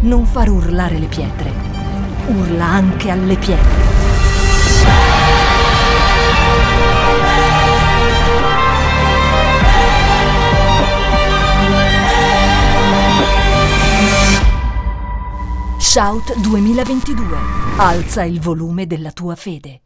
non far urlare le pietre. Urla anche alle pietre. Shout 2022. Alza il volume della tua fede.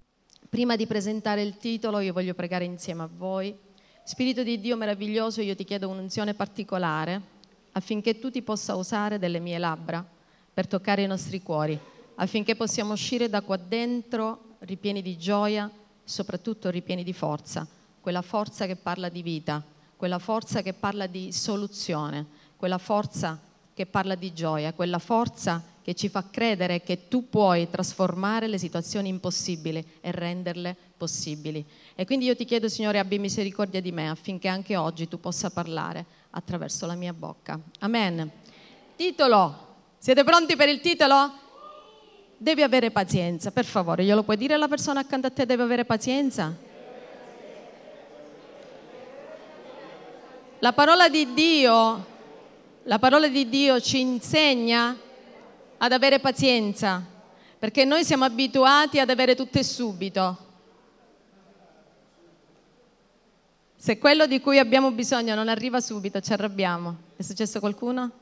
Prima di presentare il titolo, io voglio pregare insieme a voi. Spirito di Dio meraviglioso, io ti chiedo un'unzione particolare affinché tu ti possa usare delle mie labbra per toccare i nostri cuori, affinché possiamo uscire da qua dentro ripieni di gioia, soprattutto ripieni di forza, quella forza che parla di vita, quella forza che parla di soluzione, quella forza che parla di gioia, quella forza che ci fa credere che tu puoi trasformare le situazioni impossibili e renderle possibili. E quindi io ti chiedo, Signore, abbi misericordia di me affinché anche oggi tu possa parlare attraverso la mia bocca. Amen. Titolo. Siete pronti per il titolo? Devi avere pazienza, per favore, glielo puoi dire alla persona accanto a te, deve avere pazienza? La parola di Dio, la parola di Dio ci insegna ad avere pazienza, perché noi siamo abituati ad avere tutto e subito. Se quello di cui abbiamo bisogno non arriva subito, ci arrabbiamo. È successo qualcuno?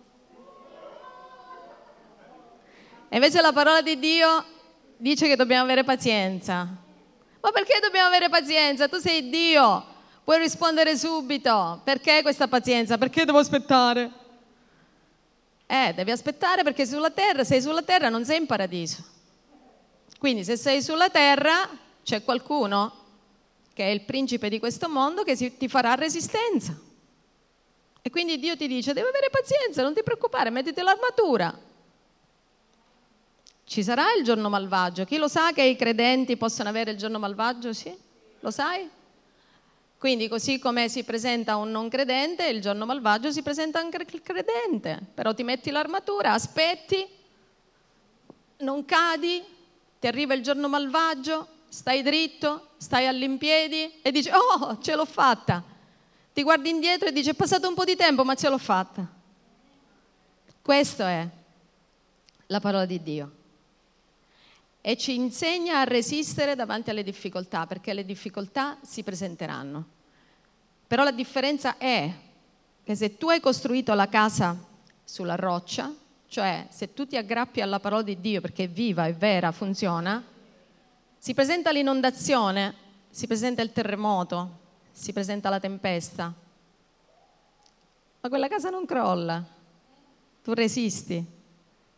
E invece la parola di Dio dice che dobbiamo avere pazienza. Ma perché dobbiamo avere pazienza? Tu sei Dio, puoi rispondere subito. Perché questa pazienza? Perché devo aspettare? Eh, devi aspettare perché sulla terra, sei sulla terra, non sei in paradiso. Quindi se sei sulla terra c'è qualcuno che è il principe di questo mondo che ti farà resistenza. E quindi Dio ti dice, devi avere pazienza, non ti preoccupare, mettiti l'armatura. Ci sarà il giorno malvagio. Chi lo sa che i credenti possono avere il giorno malvagio? Sì? Lo sai? Quindi così come si presenta un non credente, il giorno malvagio si presenta anche il credente. Però ti metti l'armatura, aspetti, non cadi, ti arriva il giorno malvagio, stai dritto, stai all'impiedi e dici, oh, ce l'ho fatta. Ti guardi indietro e dici, è passato un po' di tempo, ma ce l'ho fatta. Questa è la parola di Dio. E ci insegna a resistere davanti alle difficoltà, perché le difficoltà si presenteranno. Però la differenza è che se tu hai costruito la casa sulla roccia, cioè se tu ti aggrappi alla parola di Dio perché è viva, è vera, funziona, si presenta l'inondazione, si presenta il terremoto, si presenta la tempesta, ma quella casa non crolla, tu resisti.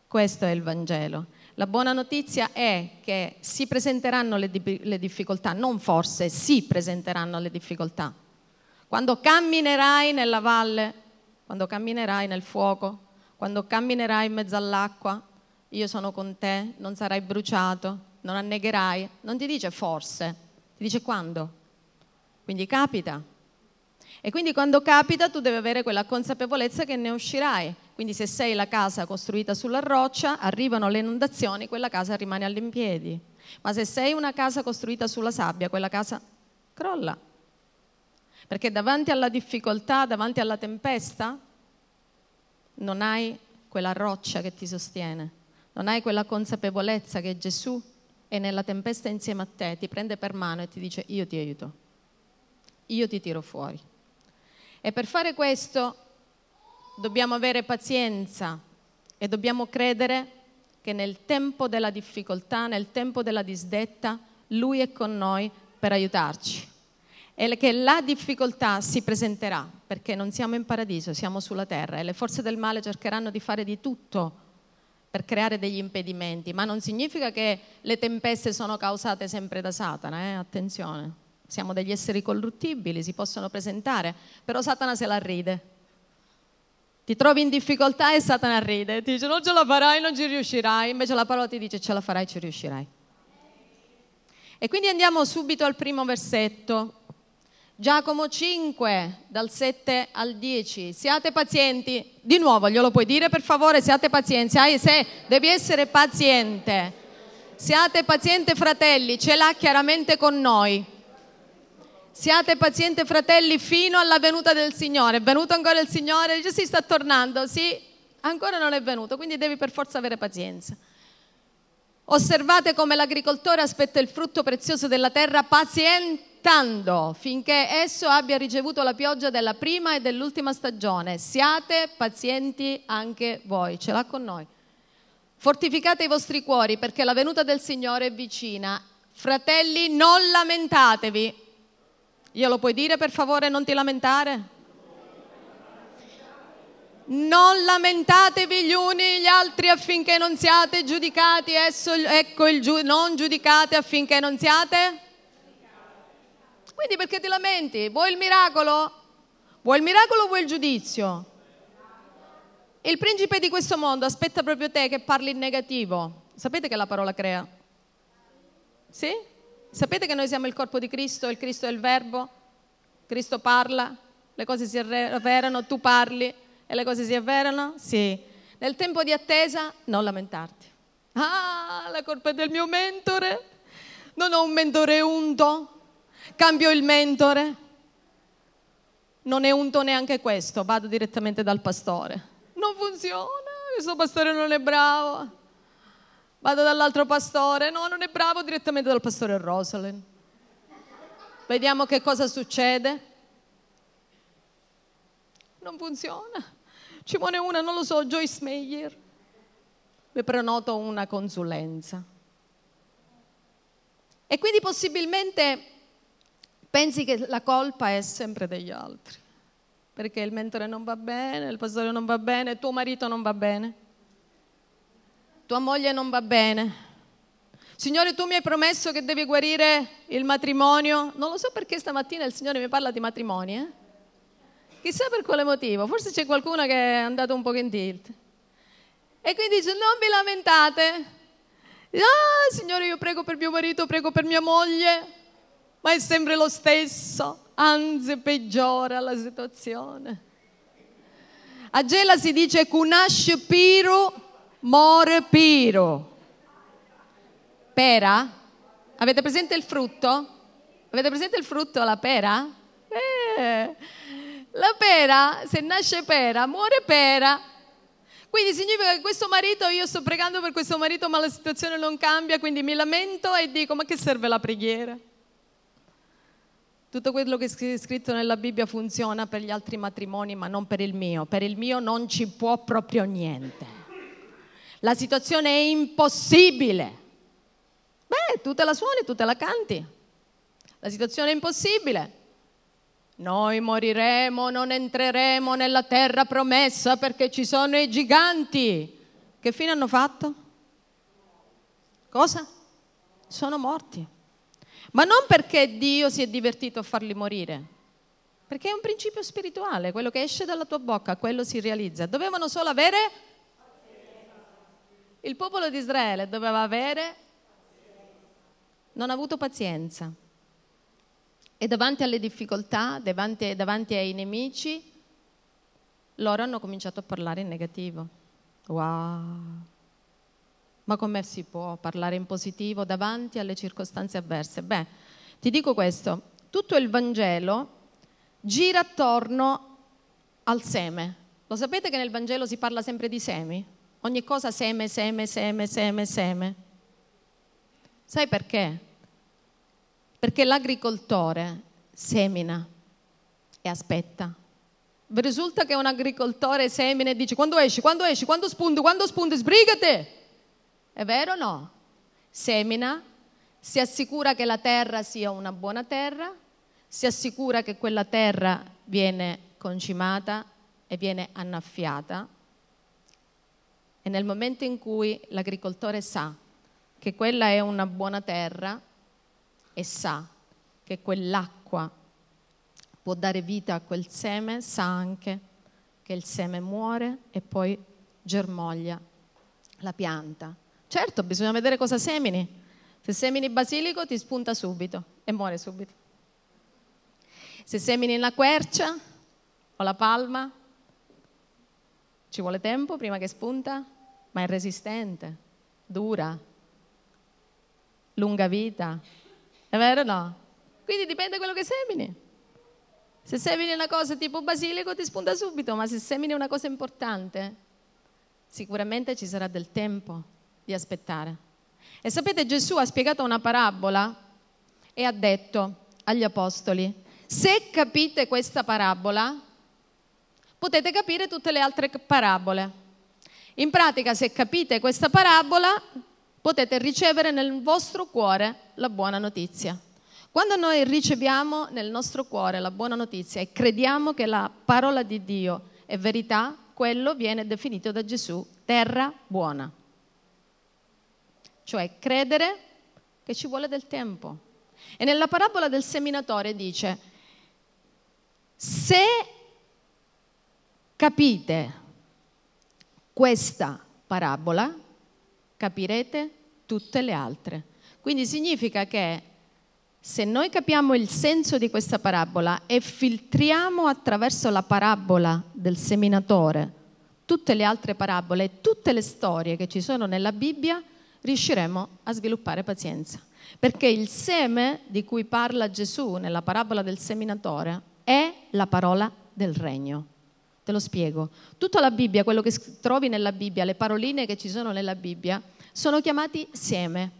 Questo è il Vangelo. La buona notizia è che si presenteranno le, le difficoltà, non forse, si presenteranno le difficoltà. Quando camminerai nella valle, quando camminerai nel fuoco, quando camminerai in mezzo all'acqua, io sono con te, non sarai bruciato, non annegherai. Non ti dice forse, ti dice quando. Quindi capita. E quindi quando capita tu devi avere quella consapevolezza che ne uscirai. Quindi se sei la casa costruita sulla roccia, arrivano le inondazioni, quella casa rimane all'impiedi. Ma se sei una casa costruita sulla sabbia, quella casa crolla. Perché davanti alla difficoltà, davanti alla tempesta, non hai quella roccia che ti sostiene, non hai quella consapevolezza che Gesù è nella tempesta insieme a te, ti prende per mano e ti dice io ti aiuto, io ti tiro fuori. E per fare questo dobbiamo avere pazienza e dobbiamo credere che nel tempo della difficoltà, nel tempo della disdetta, Lui è con noi per aiutarci. E che la difficoltà si presenterà perché non siamo in paradiso, siamo sulla terra e le forze del male cercheranno di fare di tutto per creare degli impedimenti, ma non significa che le tempeste sono causate sempre da Satana, eh? attenzione. Siamo degli esseri corruttibili, si possono presentare, però Satana se la ride. Ti trovi in difficoltà e Satana ride, ti dice non ce la farai, non ci riuscirai, invece la parola ti dice ce la farai, ci riuscirai. E quindi andiamo subito al primo versetto. Giacomo 5, dal 7 al 10. Siate pazienti. Di nuovo, glielo puoi dire per favore? Siate pazienti. Se devi essere paziente. Siate pazienti fratelli, ce l'ha chiaramente con noi. Siate pazienti fratelli fino alla venuta del Signore. È venuto ancora il Signore? Dice sì, sta tornando. Sì, Ancora non è venuto, quindi devi per forza avere pazienza. Osservate come l'agricoltore aspetta il frutto prezioso della terra pazientando finché esso abbia ricevuto la pioggia della prima e dell'ultima stagione. Siate pazienti anche voi, ce l'ha con noi. Fortificate i vostri cuori perché la venuta del Signore è vicina. Fratelli, non lamentatevi. Io lo puoi dire per favore, non ti lamentare? Non lamentatevi gli uni gli altri affinché non siate giudicati. Esso, ecco il giu- non giudicate affinché non siate. Quindi perché ti lamenti? Vuoi il miracolo? Vuoi il miracolo o vuoi il giudizio? Il principe di questo mondo aspetta proprio te che parli in negativo. Sapete che la parola crea? Sì? Sapete che noi siamo il corpo di Cristo, il Cristo è il verbo? Cristo parla, le cose si avverano, tu parli e le cose si avverano? Sì. Nel tempo di attesa non lamentarti. Ah, la colpa è del mio mentore. Non ho un mentore unto. Cambio il mentore. Non è unto neanche questo, vado direttamente dal pastore. Non funziona, questo pastore non è bravo. Vado dall'altro pastore, no, non è bravo, direttamente dal pastore Rosalind. Vediamo che cosa succede. Non funziona. Ci vuole una, non lo so, Joyce Meyer. Mi prenoto una consulenza. E quindi possibilmente pensi che la colpa è sempre degli altri, perché il mentore non va bene, il pastore non va bene, tuo marito non va bene, tua moglie non va bene. Signore, tu mi hai promesso che devi guarire il matrimonio. Non lo so perché stamattina il Signore mi parla di matrimoni, eh? Chissà per quale motivo, forse c'è qualcuno che è andato un po' in tilt. E quindi dice, non vi lamentate. Ah, Signore, io prego per mio marito, prego per mia moglie, ma è sempre lo stesso, anzi peggiora la situazione. A Gela si dice cunash piro, more piro. Pera? Avete presente il frutto? Avete presente il frutto, la pera? Eh, la pera, se nasce pera, muore pera. Quindi significa che questo marito, io sto pregando per questo marito, ma la situazione non cambia, quindi mi lamento e dico, ma che serve la preghiera? Tutto quello che è scritto nella Bibbia funziona per gli altri matrimoni, ma non per il mio. Per il mio non ci può proprio niente. La situazione è impossibile. Beh, tu te la suoni, tu te la canti. La situazione è impossibile. Noi moriremo, non entreremo nella terra promessa perché ci sono i giganti. Che fine hanno fatto? Cosa? Sono morti. Ma non perché Dio si è divertito a farli morire, perché è un principio spirituale, quello che esce dalla tua bocca, quello si realizza. Dovevano solo avere... Il popolo di Israele doveva avere... Non ha avuto pazienza. E davanti alle difficoltà, davanti, davanti ai nemici, loro hanno cominciato a parlare in negativo. Wow! Ma come si può parlare in positivo davanti alle circostanze avverse? Beh, ti dico questo, tutto il Vangelo gira attorno al seme. Lo sapete che nel Vangelo si parla sempre di semi? Ogni cosa seme, seme, seme, seme, seme. Sai perché? perché l'agricoltore semina e aspetta. Risulta che un agricoltore semina e dice quando esci, quando esci, quando spunti, quando spunti, sbrigate. È vero o no? Semina, si assicura che la terra sia una buona terra, si assicura che quella terra viene concimata e viene annaffiata e nel momento in cui l'agricoltore sa che quella è una buona terra, e sa che quell'acqua può dare vita a quel seme, sa anche che il seme muore e poi germoglia la pianta. Certo, bisogna vedere cosa semini. Se semini basilico ti spunta subito e muore subito. Se semini la quercia o la palma, ci vuole tempo prima che spunta, ma è resistente, dura, lunga vita, è vero o no? Quindi dipende da quello che semini. Se semini una cosa tipo basilico ti spunta subito, ma se semini una cosa importante, sicuramente ci sarà del tempo di aspettare. E sapete, Gesù ha spiegato una parabola e ha detto agli apostoli, se capite questa parabola, potete capire tutte le altre parabole. In pratica, se capite questa parabola, potete ricevere nel vostro cuore la buona notizia. Quando noi riceviamo nel nostro cuore la buona notizia e crediamo che la parola di Dio è verità, quello viene definito da Gesù terra buona. Cioè credere che ci vuole del tempo. E nella parabola del seminatore dice, se capite questa parabola, capirete tutte le altre. Quindi significa che se noi capiamo il senso di questa parabola e filtriamo attraverso la parabola del seminatore tutte le altre parabole e tutte le storie che ci sono nella Bibbia, riusciremo a sviluppare pazienza. Perché il seme di cui parla Gesù nella parabola del seminatore è la parola del regno. Te lo spiego. Tutta la Bibbia, quello che trovi nella Bibbia, le paroline che ci sono nella Bibbia, sono chiamati seme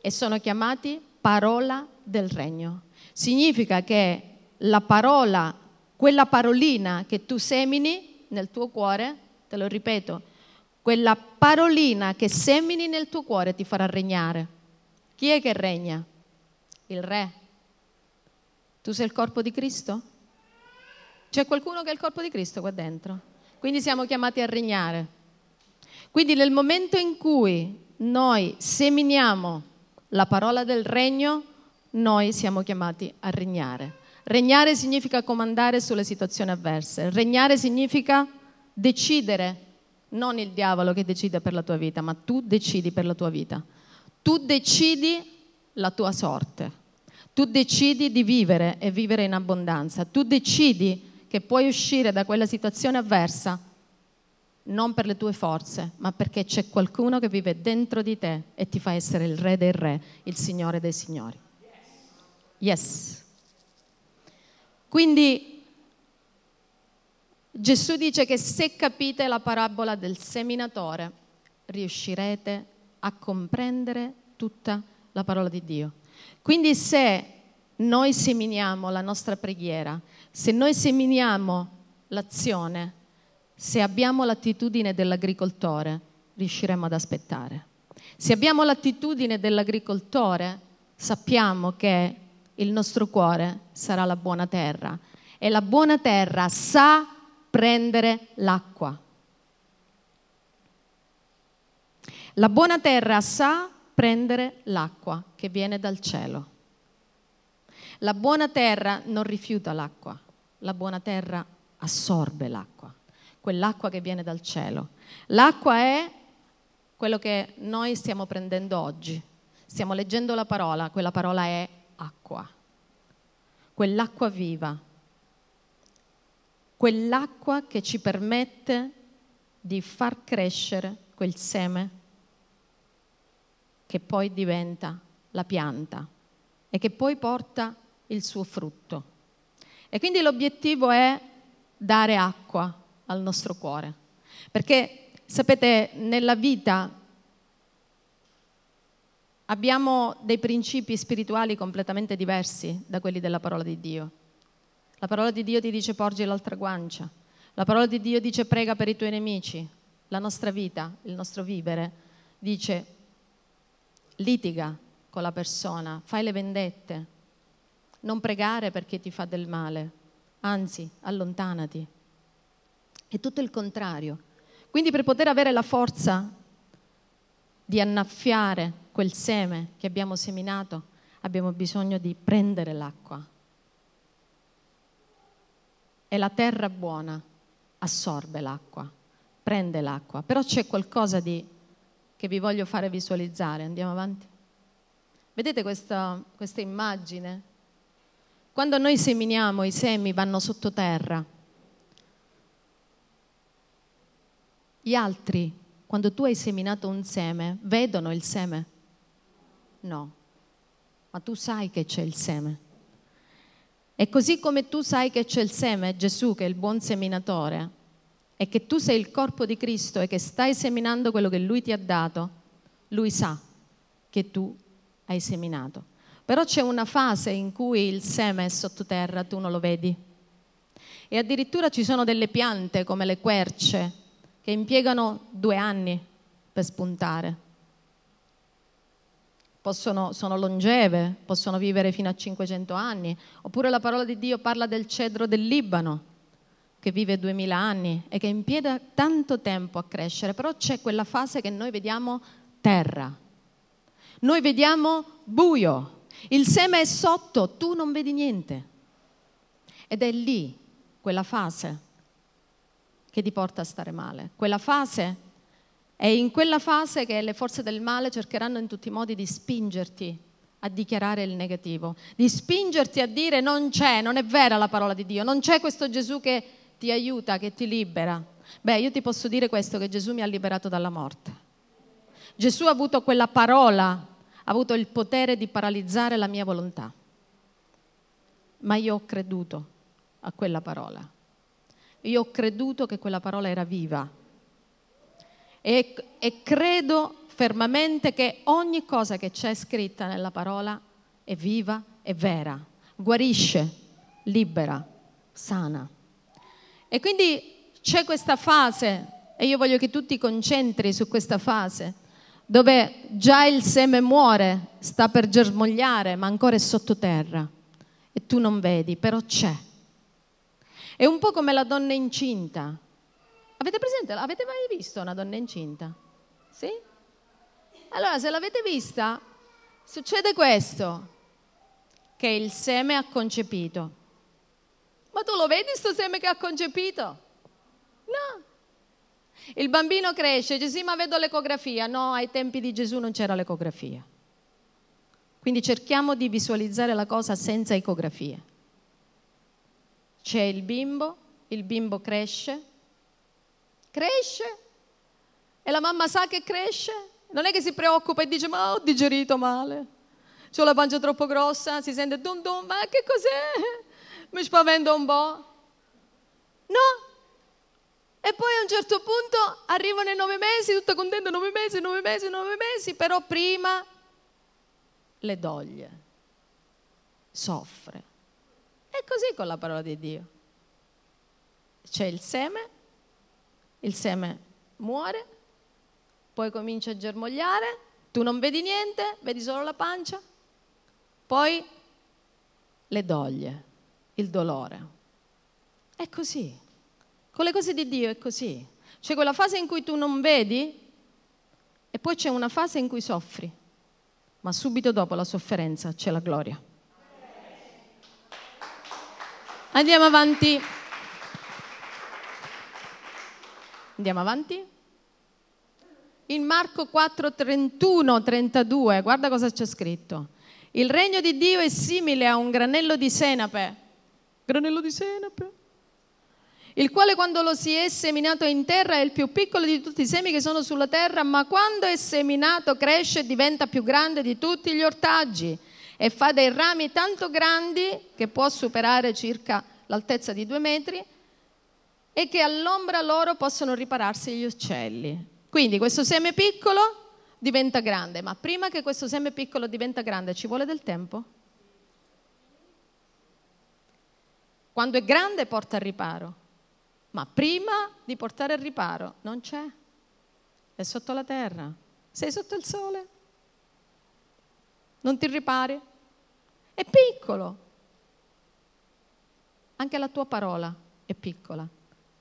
e sono chiamati parola del regno. Significa che la parola, quella parolina che tu semini nel tuo cuore, te lo ripeto, quella parolina che semini nel tuo cuore ti farà regnare. Chi è che regna? Il re. Tu sei il corpo di Cristo? C'è qualcuno che è il corpo di Cristo qua dentro. Quindi siamo chiamati a regnare. Quindi nel momento in cui noi seminiamo la parola del regno, noi siamo chiamati a regnare. Regnare significa comandare sulle situazioni avverse. Regnare significa decidere, non il diavolo che decide per la tua vita, ma tu decidi per la tua vita. Tu decidi la tua sorte. Tu decidi di vivere e vivere in abbondanza. Tu decidi che puoi uscire da quella situazione avversa non per le tue forze, ma perché c'è qualcuno che vive dentro di te e ti fa essere il re dei re, il signore dei signori. Yes. Quindi Gesù dice che se capite la parabola del seminatore, riuscirete a comprendere tutta la parola di Dio. Quindi se noi seminiamo la nostra preghiera, se noi seminiamo l'azione, se abbiamo l'attitudine dell'agricoltore, riusciremo ad aspettare. Se abbiamo l'attitudine dell'agricoltore, sappiamo che il nostro cuore sarà la buona terra e la buona terra sa prendere l'acqua. La buona terra sa prendere l'acqua che viene dal cielo. La buona terra non rifiuta l'acqua, la buona terra assorbe l'acqua, quell'acqua che viene dal cielo. L'acqua è quello che noi stiamo prendendo oggi. Stiamo leggendo la parola, quella parola è acqua, quell'acqua viva, quell'acqua che ci permette di far crescere quel seme che poi diventa la pianta e che poi porta il suo frutto. E quindi l'obiettivo è dare acqua al nostro cuore. Perché sapete, nella vita abbiamo dei principi spirituali completamente diversi da quelli della parola di Dio. La parola di Dio ti dice porgi l'altra guancia. La parola di Dio dice prega per i tuoi nemici. La nostra vita, il nostro vivere, dice litiga con la persona, fai le vendette, non pregare perché ti fa del male, anzi allontanati. È tutto il contrario. Quindi per poter avere la forza di annaffiare quel seme che abbiamo seminato, abbiamo bisogno di prendere l'acqua. E la terra buona assorbe l'acqua, prende l'acqua. Però c'è qualcosa di, che vi voglio fare visualizzare. Andiamo avanti. Vedete questa, questa immagine quando noi seminiamo, i semi vanno sottoterra. Gli altri, quando tu hai seminato un seme, vedono il seme? No, ma tu sai che c'è il seme. E così come tu sai che c'è il seme, Gesù che è il buon seminatore, e che tu sei il corpo di Cristo e che stai seminando quello che Lui ti ha dato, Lui sa che tu hai seminato. Però c'è una fase in cui il seme è sottoterra, tu non lo vedi. E addirittura ci sono delle piante come le querce che impiegano due anni per spuntare. Possono, sono longeve, possono vivere fino a 500 anni. Oppure la parola di Dio parla del cedro del Libano, che vive 2000 anni e che impiega tanto tempo a crescere, però c'è quella fase che noi vediamo terra. Noi vediamo buio. Il seme è sotto, tu non vedi niente. Ed è lì, quella fase, che ti porta a stare male. Quella fase è in quella fase che le forze del male cercheranno in tutti i modi di spingerti a dichiarare il negativo, di spingerti a dire non c'è, non è vera la parola di Dio, non c'è questo Gesù che ti aiuta, che ti libera. Beh, io ti posso dire questo, che Gesù mi ha liberato dalla morte. Gesù ha avuto quella parola, ha avuto il potere di paralizzare la mia volontà. Ma io ho creduto a quella parola. Io ho creduto che quella parola era viva. E, e credo fermamente che ogni cosa che c'è scritta nella parola è viva, è vera, guarisce, libera, sana. E quindi c'è questa fase, e io voglio che tu ti concentri su questa fase, dove già il seme muore, sta per germogliare, ma ancora è sottoterra e tu non vedi, però c'è. È un po' come la donna incinta. Avete presente? Avete mai visto una donna incinta? Sì? Allora, se l'avete vista, succede questo, che il seme ha concepito ma tu lo vedi sto seme che ha concepito? No. Il bambino cresce, dice sì ma vedo l'ecografia. No, ai tempi di Gesù non c'era l'ecografia. Quindi cerchiamo di visualizzare la cosa senza ecografie. C'è il bimbo, il bimbo cresce, cresce e la mamma sa che cresce. Non è che si preoccupa e dice ma ho digerito male, ho la pancia troppo grossa, si sente dum dum, ma che cos'è? mi spavento un po'. No. E poi a un certo punto arrivano i nove mesi, tutta contenta, nove mesi, nove mesi, nove mesi, però prima le doglie, soffre. È così con la parola di Dio. C'è il seme, il seme muore, poi comincia a germogliare, tu non vedi niente, vedi solo la pancia, poi le doglie il dolore. È così. Con le cose di Dio è così. C'è quella fase in cui tu non vedi e poi c'è una fase in cui soffri, ma subito dopo la sofferenza c'è la gloria. Andiamo avanti. Andiamo avanti. In Marco 4, 31, 32, guarda cosa c'è scritto. Il regno di Dio è simile a un granello di senape granello di senape, il quale quando lo si è seminato in terra è il più piccolo di tutti i semi che sono sulla terra, ma quando è seminato cresce e diventa più grande di tutti gli ortaggi e fa dei rami tanto grandi che può superare circa l'altezza di due metri e che all'ombra loro possono ripararsi gli uccelli. Quindi questo seme piccolo diventa grande, ma prima che questo seme piccolo diventa grande ci vuole del tempo? Quando è grande porta al riparo, ma prima di portare al riparo non c'è, è sotto la terra, sei sotto il sole, non ti ripari, è piccolo. Anche la tua parola è piccola,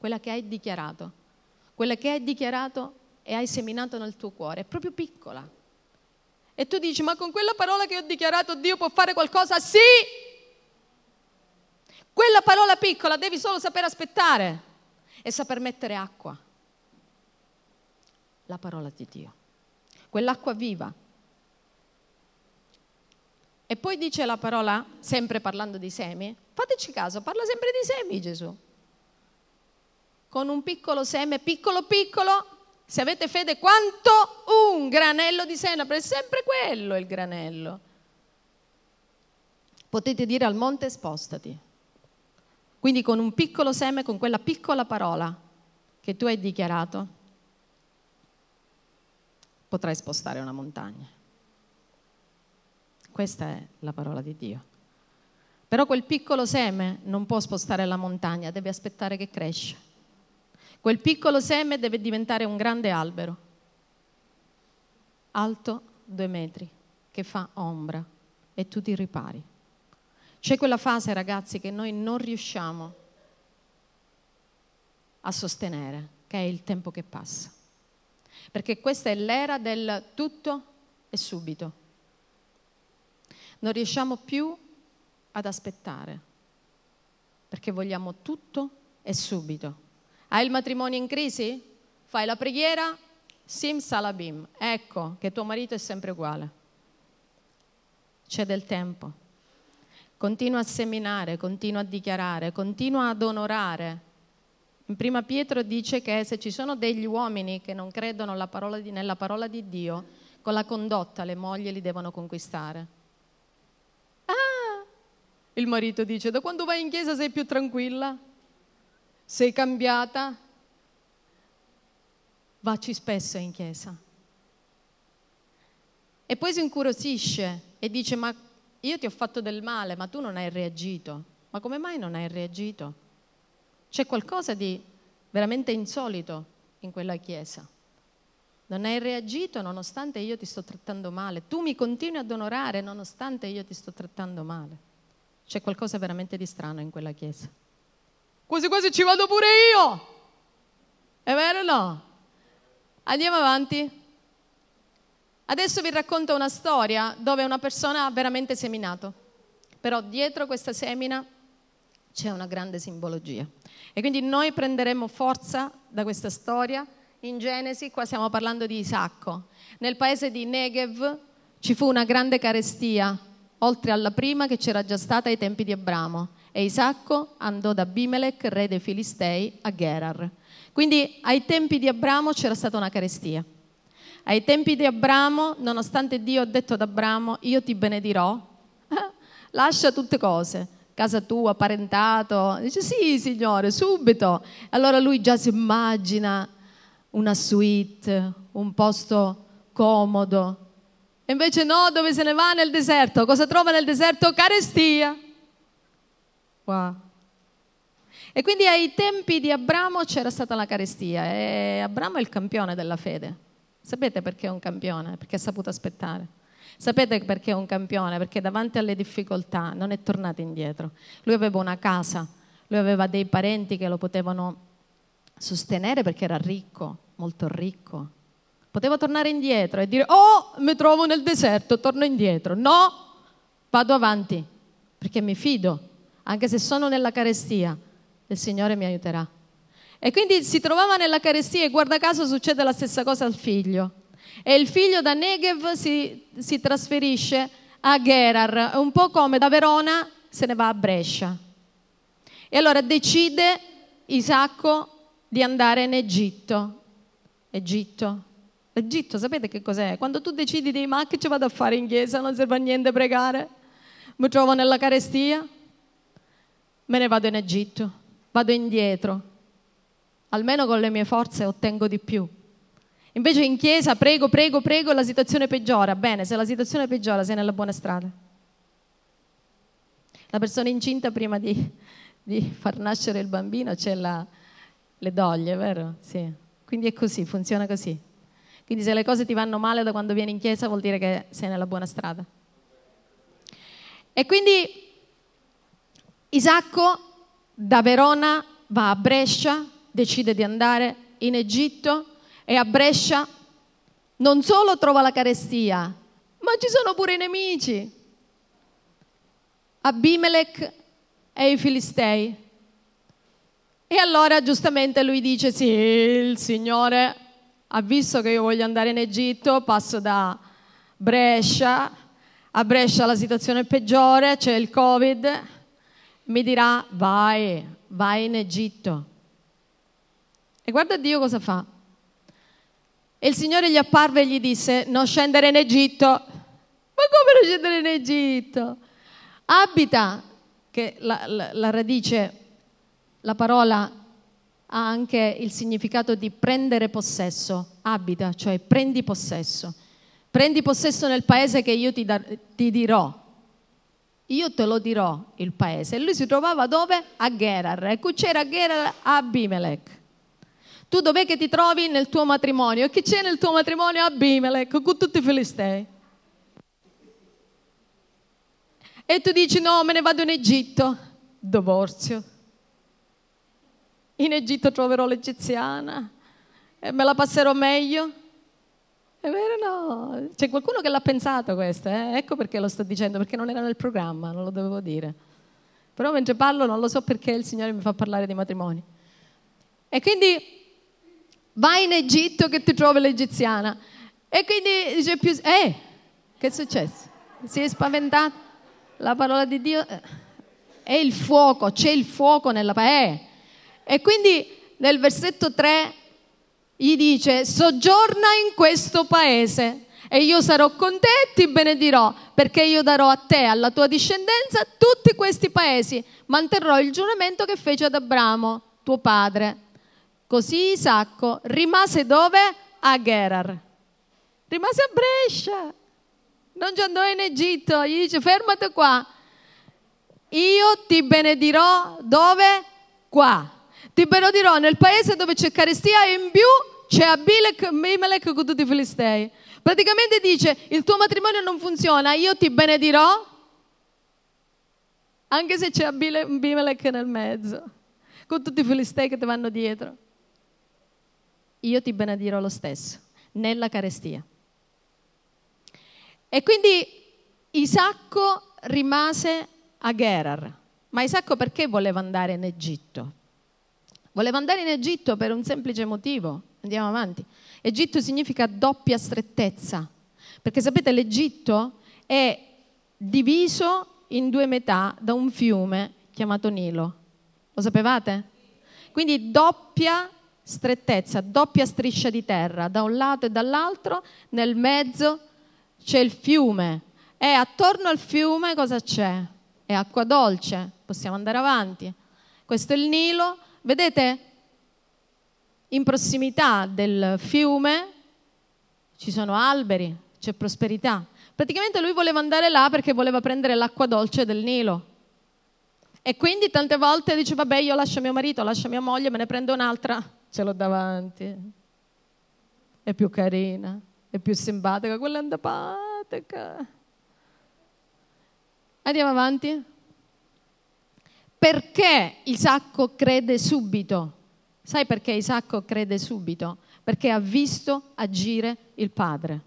quella che hai dichiarato, quella che hai dichiarato e hai seminato nel tuo cuore, è proprio piccola. E tu dici, ma con quella parola che ho dichiarato Dio può fare qualcosa? Sì, quella parola piccola devi solo saper aspettare e saper mettere acqua. La parola di Dio. Quell'acqua viva. E poi dice la parola, sempre parlando di semi, fateci caso, parla sempre di semi Gesù. Con un piccolo seme, piccolo piccolo, se avete fede quanto un granello di senape, è sempre quello il granello. Potete dire al monte spostati. Quindi con un piccolo seme, con quella piccola parola che tu hai dichiarato, potrai spostare una montagna. Questa è la parola di Dio. Però quel piccolo seme non può spostare la montagna, deve aspettare che cresce. Quel piccolo seme deve diventare un grande albero, alto due metri, che fa ombra e tu ti ripari. C'è quella fase, ragazzi, che noi non riusciamo a sostenere, che è il tempo che passa. Perché questa è l'era del tutto e subito. Non riusciamo più ad aspettare, perché vogliamo tutto e subito. Hai il matrimonio in crisi? Fai la preghiera? Sim salabim. Ecco che tuo marito è sempre uguale. C'è del tempo continua a seminare, continua a dichiarare, continua ad onorare. In prima Pietro dice che se ci sono degli uomini che non credono parola di, nella parola di Dio, con la condotta le mogli li devono conquistare. Ah! Il marito dice, da quando vai in chiesa sei più tranquilla? Sei cambiata? Vacci spesso in chiesa. E poi si incuriosisce e dice, ma io ti ho fatto del male, ma tu non hai reagito. Ma come mai non hai reagito? C'è qualcosa di veramente insolito in quella chiesa. Non hai reagito nonostante io ti sto trattando male. Tu mi continui ad onorare nonostante io ti sto trattando male. C'è qualcosa veramente di strano in quella chiesa. Quasi quasi ci vado pure io. È vero o no? Andiamo avanti. Adesso vi racconto una storia dove una persona ha veramente seminato, però dietro questa semina c'è una grande simbologia. E quindi noi prenderemo forza da questa storia. In Genesi, qua stiamo parlando di Isacco. Nel paese di Negev ci fu una grande carestia, oltre alla prima che c'era già stata ai tempi di Abramo. E Isacco andò da Abimelech, re dei Filistei, a Gerar. Quindi ai tempi di Abramo c'era stata una carestia. Ai tempi di Abramo, nonostante Dio ha detto ad Abramo, io ti benedirò, lascia tutte cose, casa tua, parentato. Dice sì, Signore, subito. Allora lui già si immagina una suite, un posto comodo. E invece no, dove se ne va nel deserto? Cosa trova nel deserto? Carestia. Wow. E quindi ai tempi di Abramo c'era stata la carestia e Abramo è il campione della fede. Sapete perché è un campione? Perché ha saputo aspettare. Sapete perché è un campione? Perché davanti alle difficoltà non è tornato indietro. Lui aveva una casa, lui aveva dei parenti che lo potevano sostenere perché era ricco, molto ricco. Poteva tornare indietro e dire, oh, mi trovo nel deserto, torno indietro. No, vado avanti, perché mi fido, anche se sono nella carestia, il Signore mi aiuterà. E quindi si trovava nella carestia e guarda caso succede la stessa cosa al figlio. E il figlio da Negev si, si trasferisce a Gerar, un po' come da Verona se ne va a Brescia. E allora decide Isacco di andare in Egitto. Egitto. Egitto, sapete che cos'è? Quando tu decidi di ma che ci vado a fare in chiesa, non serve a niente pregare, mi trovo nella carestia, me ne vado in Egitto, vado indietro, almeno con le mie forze ottengo di più. Invece in chiesa prego, prego, prego la situazione peggiora. Bene, se la situazione peggiora sei nella buona strada. La persona incinta prima di, di far nascere il bambino c'è la, le doglie, vero? Sì. Quindi è così, funziona così. Quindi se le cose ti vanno male da quando vieni in chiesa vuol dire che sei nella buona strada. E quindi Isacco da Verona va a Brescia decide di andare in Egitto e a Brescia non solo trova la carestia, ma ci sono pure i nemici. Abimelech e i Filistei. E allora giustamente lui dice, sì, il Signore ha visto che io voglio andare in Egitto, passo da Brescia, a Brescia la situazione è peggiore, c'è il Covid, mi dirà vai, vai in Egitto. E guarda Dio cosa fa. E il Signore gli apparve e gli disse, non scendere in Egitto. Ma come non scendere in Egitto? Abita, che la, la, la radice, la parola ha anche il significato di prendere possesso, abita, cioè prendi possesso. Prendi possesso nel paese che io ti, da- ti dirò. Io te lo dirò il paese. E lui si trovava dove? A Gerar. E qui c'era Gerar Abimelech. Tu dov'è che ti trovi nel tuo matrimonio? E chi c'è nel tuo matrimonio? Abimelech, con tutti i filistei. E tu dici no, me ne vado in Egitto. Divorzio. In Egitto troverò l'egiziana e me la passerò meglio. È vero no? C'è qualcuno che l'ha pensato questo, eh? ecco perché lo sto dicendo, perché non era nel programma, non lo dovevo dire. Però mentre parlo non lo so perché il Signore mi fa parlare di matrimoni. E quindi vai in Egitto che ti trovi l'egiziana. E quindi dice più, eh, che è successo? Si è spaventato? La parola di Dio eh, è il fuoco, c'è il fuoco nella paese. E quindi nel versetto 3 gli dice, soggiorna in questo paese e io sarò con te e ti benedirò, perché io darò a te, alla tua discendenza, tutti questi paesi. Manterrò il giuramento che fece ad Abramo, tuo padre. Così Isacco rimase dove? A Gerar. Rimase a Brescia. Non ci andò in Egitto. Gli dice, fermati qua. Io ti benedirò dove? Qua. Ti benedirò nel paese dove c'è carestia e in più c'è Abimelech con tutti i filistei. Praticamente dice, il tuo matrimonio non funziona, io ti benedirò anche se c'è Abimelech nel mezzo, con tutti i filistei che ti vanno dietro. Io ti benedirò lo stesso, nella carestia. E quindi Isacco rimase a Gerar. Ma Isacco perché voleva andare in Egitto? Voleva andare in Egitto per un semplice motivo. Andiamo avanti. Egitto significa doppia strettezza, perché sapete l'Egitto è diviso in due metà da un fiume chiamato Nilo. Lo sapevate? Quindi doppia strettezza, doppia striscia di terra, da un lato e dall'altro, nel mezzo c'è il fiume e attorno al fiume cosa c'è? È acqua dolce, possiamo andare avanti. Questo è il Nilo, Vedete, in prossimità del fiume ci sono alberi, c'è prosperità. Praticamente lui voleva andare là perché voleva prendere l'acqua dolce del Nilo. E quindi tante volte dice, vabbè, io lascio mio marito, lascio mia moglie, me ne prendo un'altra, ce l'ho davanti. È più carina, è più simpatica, quella è antipatica. Andiamo avanti. Perché Isacco crede subito? Sai perché Isacco crede subito? Perché ha visto agire il padre.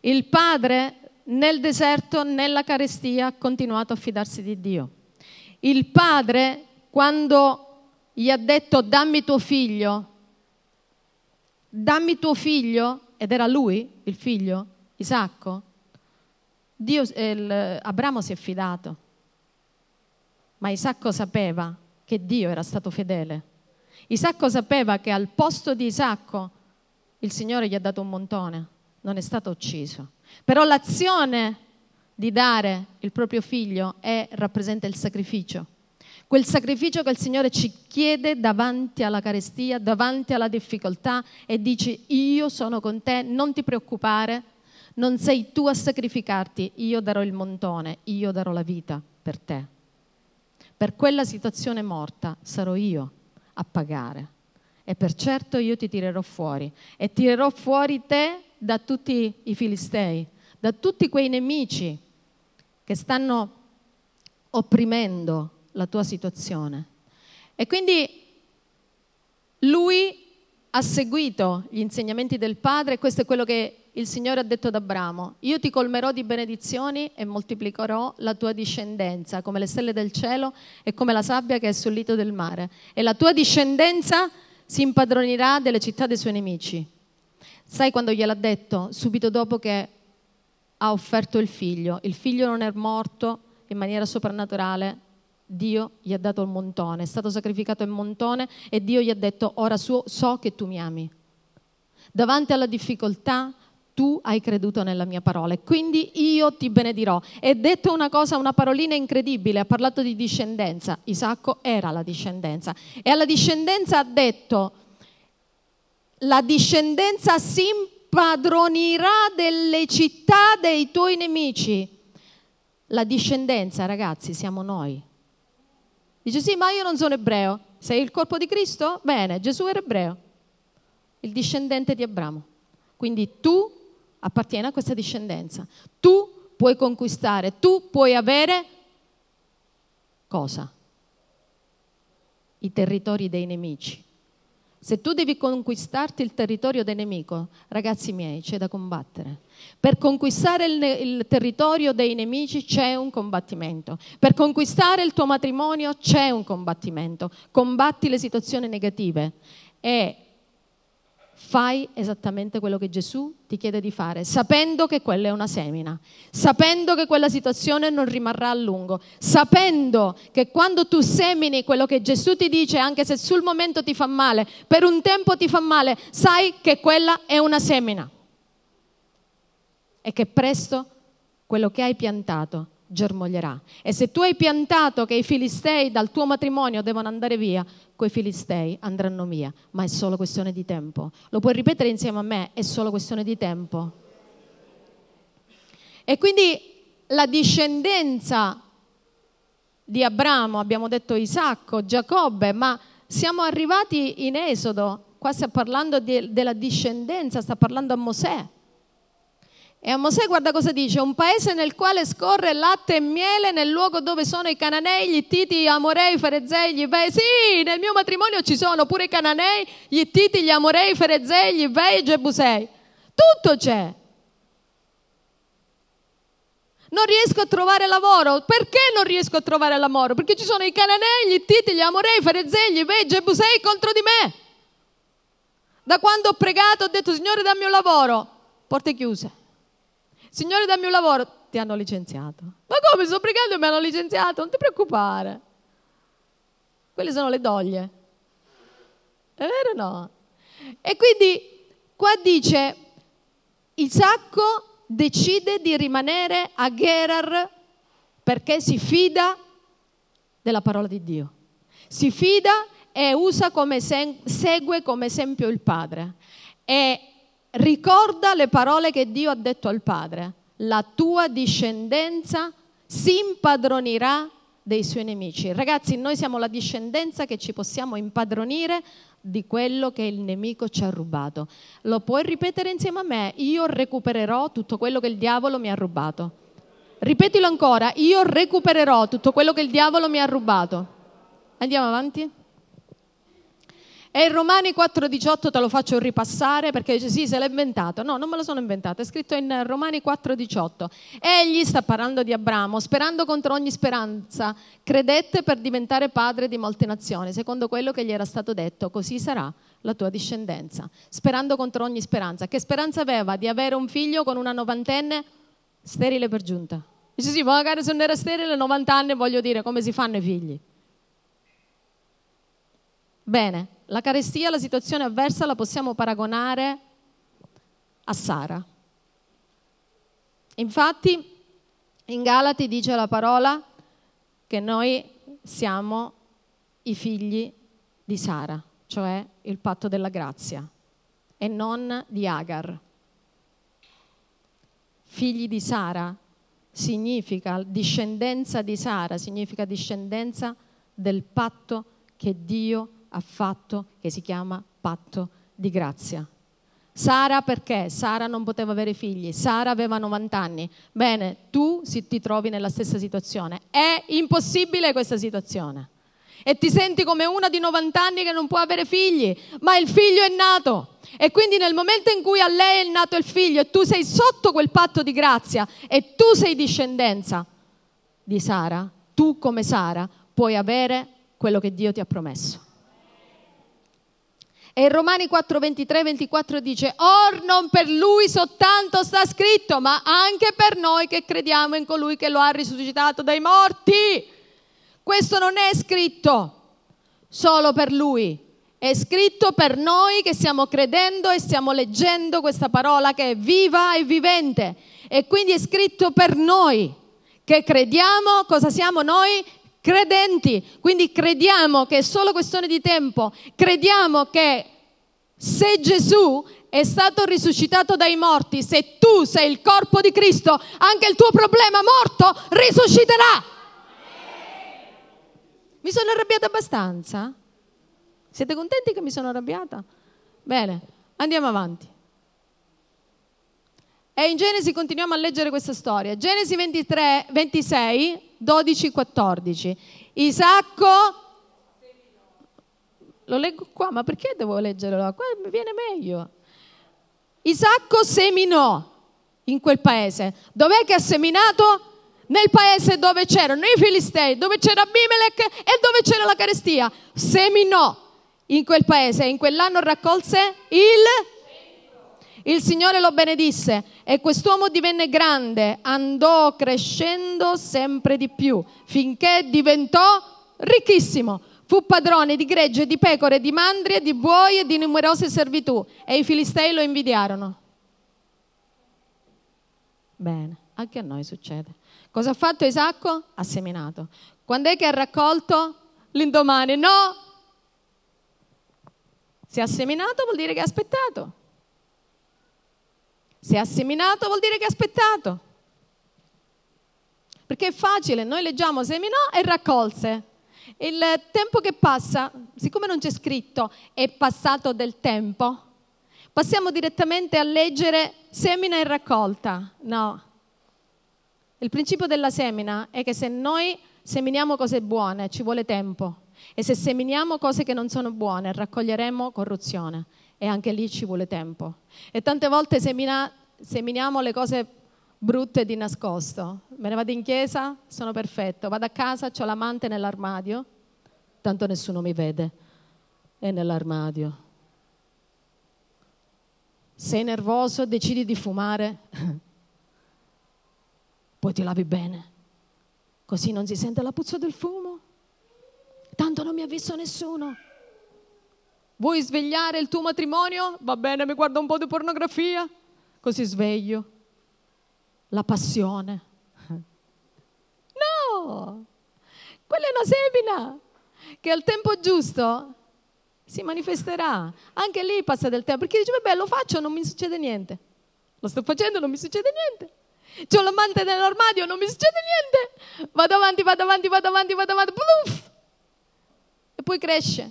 Il padre nel deserto, nella carestia, ha continuato a fidarsi di Dio. Il padre, quando gli ha detto dammi tuo figlio, dammi tuo figlio, ed era lui il figlio, Isacco, Dio, il, Abramo si è fidato. Ma Isacco sapeva che Dio era stato fedele. Isacco sapeva che al posto di Isacco il Signore gli ha dato un montone, non è stato ucciso. Però l'azione di dare il proprio figlio è, rappresenta il sacrificio. Quel sacrificio che il Signore ci chiede davanti alla carestia, davanti alla difficoltà e dice io sono con te, non ti preoccupare, non sei tu a sacrificarti, io darò il montone, io darò la vita per te per quella situazione morta sarò io a pagare. E per certo io ti tirerò fuori e tirerò fuori te da tutti i filistei, da tutti quei nemici che stanno opprimendo la tua situazione. E quindi lui ha seguito gli insegnamenti del padre, questo è quello che il Signore ha detto ad Abramo, io ti colmerò di benedizioni e moltiplicherò la tua discendenza come le stelle del cielo e come la sabbia che è sul lito del mare. E la tua discendenza si impadronirà delle città dei suoi nemici. Sai quando gliel'ha detto? Subito dopo che ha offerto il figlio. Il figlio non è morto in maniera soprannaturale, Dio gli ha dato il montone, è stato sacrificato il montone e Dio gli ha detto ora so, che tu mi ami. Davanti alla difficoltà tu hai creduto nella mia parola e quindi io ti benedirò. E detto una cosa, una parolina incredibile, ha parlato di discendenza. Isacco era la discendenza e alla discendenza ha detto la discendenza si impadronirà delle città dei tuoi nemici. La discendenza, ragazzi, siamo noi. Dice sì, ma io non sono ebreo. Sei il corpo di Cristo? Bene, Gesù era ebreo, il discendente di Abramo. Quindi tu appartieni a questa discendenza. Tu puoi conquistare, tu puoi avere cosa? I territori dei nemici. Se tu devi conquistarti il territorio del nemico, ragazzi miei, c'è da combattere. Per conquistare il, il, territorio dei nemici c'è un combattimento. Per conquistare il tuo matrimonio c'è un combattimento. Combatti le situazioni negative e fai esattamente quello che Gesù ti chiede di fare, sapendo che quella è una semina, sapendo che quella situazione non rimarrà a lungo, sapendo che quando tu semini quello che Gesù ti dice, anche se sul momento ti fa male, per un tempo ti fa male, sai che quella è una semina. E che presto quello che hai piantato germoglierà. E se tu hai piantato che i filistei dal tuo matrimonio devono andare via, quei filistei andranno via, ma è solo questione di tempo. Lo puoi ripetere insieme a me, è solo questione di tempo. E quindi la discendenza di Abramo, abbiamo detto Isacco, Giacobbe, ma siamo arrivati in Esodo, qua sta parlando di, della discendenza, sta parlando a Mosè. E a Mosè guarda cosa dice, un paese nel quale scorre latte e miele, nel luogo dove sono i cananei, gli ittiti, gli amorei, i ferezei, gli vei. Sì, nel mio matrimonio ci sono pure i cananei, gli ittiti, gli amorei, i ferezei, gli vei e i gebusei. Tutto c'è. Non riesco a trovare lavoro. Perché non riesco a trovare lavoro? Perché ci sono i cananei, gli ittiti, gli amorei, i ferezei, gli vei, i gebusei contro di me. Da quando ho pregato ho detto, Signore dammi un lavoro. Porte chiuse. Signore dammi un lavoro, ti hanno licenziato. Ma come sto pregando e mi hanno licenziato? Non ti preoccupare. Quelle sono le doglie. È vero o no? E quindi qua dice, Isacco decide di rimanere a Gerar perché si fida della parola di Dio. Si fida e usa come segue come esempio il padre. E ricorda le parole che Dio ha detto al padre. La tua discendenza si impadronirà dei suoi nemici. Ragazzi, noi siamo la discendenza che ci possiamo impadronire di quello che il nemico ci ha rubato. Lo puoi ripetere insieme a me? Io recupererò tutto quello che il diavolo mi ha rubato. Ripetilo ancora, io recupererò tutto quello che il diavolo mi ha rubato. Andiamo avanti. E in Romani 4,18 te lo faccio ripassare perché dice sì, se l'ha inventato. No, non me lo sono inventato, è scritto in Romani 4,18. Egli sta parlando di Abramo, sperando contro ogni speranza, credette per diventare padre di molte nazioni, secondo quello che gli era stato detto, così sarà la tua discendenza. Sperando contro ogni speranza. Che speranza aveva di avere un figlio con una novantenne sterile per giunta? Dice sì, magari se non era sterile 90 anni, voglio dire, come si fanno i figli? Bene, la carestia, la situazione avversa la possiamo paragonare a Sara. Infatti in Galati dice la parola che noi siamo i figli di Sara, cioè il patto della grazia, e non di Agar. Figli di Sara significa discendenza di Sara, significa discendenza del patto che Dio ha fatto che si chiama patto di grazia. Sara perché? Sara non poteva avere figli, Sara aveva 90 anni. Bene, tu ti trovi nella stessa situazione. È impossibile questa situazione. E ti senti come una di 90 anni che non può avere figli, ma il figlio è nato. E quindi nel momento in cui a lei è nato il figlio e tu sei sotto quel patto di grazia e tu sei discendenza di Sara, tu come Sara puoi avere quello che Dio ti ha promesso. E Romani 4, 23, 24 dice, or non per lui soltanto sta scritto, ma anche per noi che crediamo in colui che lo ha risuscitato dai morti. Questo non è scritto solo per lui, È scritto per noi che stiamo credendo e stiamo leggendo questa parola che è viva e vivente. E quindi è scritto per noi che crediamo, cosa siamo noi? Credenti. Quindi crediamo che è solo questione di tempo. Crediamo che se Gesù è stato risuscitato dai morti, se tu sei il corpo di Cristo, anche il tuo problema morto risusciterà. Mi sono arrabbiata abbastanza? Siete contenti che mi sono arrabbiata? Bene, andiamo avanti. E in Genesi continuiamo a leggere questa storia. Genesi 23, 26, 12, 14. Isacco, lo leggo qua, ma perché devo leggerlo? Qua viene meglio. Isacco seminò in quel paese. Dov'è che ha seminato? Nel paese dove c'erano i Filistei, dove c'era Abimelech e dove c'era la carestia. Seminò in quel paese. In quell'anno raccolse il il Signore lo benedisse e quest'uomo divenne grande, andò crescendo sempre di più, finché diventò ricchissimo. Fu padrone di gregge, di pecore, di mandrie, di buoi e di numerose servitù e i filistei lo invidiarono. Bene, anche a noi succede. Cosa ha fatto Isacco? Ha seminato. Quando è che ha raccolto? L'indomani. No, se ha seminato vuol dire che ha aspettato. Se ha seminato vuol dire che ha aspettato. Perché è facile, noi leggiamo seminò e raccolse. Il tempo che passa, siccome non c'è scritto è passato del tempo, passiamo direttamente a leggere semina e raccolta. No. Il principio della semina è che se noi seminiamo cose buone ci vuole tempo. E se seminiamo cose che non sono buone, raccoglieremo corruzione. E anche lì ci vuole tempo. E tante volte semina, seminiamo le cose brutte di nascosto. Me ne vado in chiesa, sono perfetto. Vado a casa, ho l'amante nell'armadio, tanto nessuno mi vede. È nell'armadio. Sei nervoso, decidi di fumare, poi ti lavi bene. Così non si sente la puzza del fumo tanto non mi ha visto nessuno. Vuoi svegliare il tuo matrimonio? Va bene, mi guardo un po' di pornografia, così sveglio. La passione. No, quella è una semina che al tempo giusto si manifesterà. Anche lì passa del tempo, perché dice, vabbè, lo faccio, non mi succede niente. Lo sto facendo, non mi succede niente. C'ho l'amante nell'armadio, non mi succede niente. Vado avanti, vado avanti, vado avanti, vado avanti. Puff! poi cresce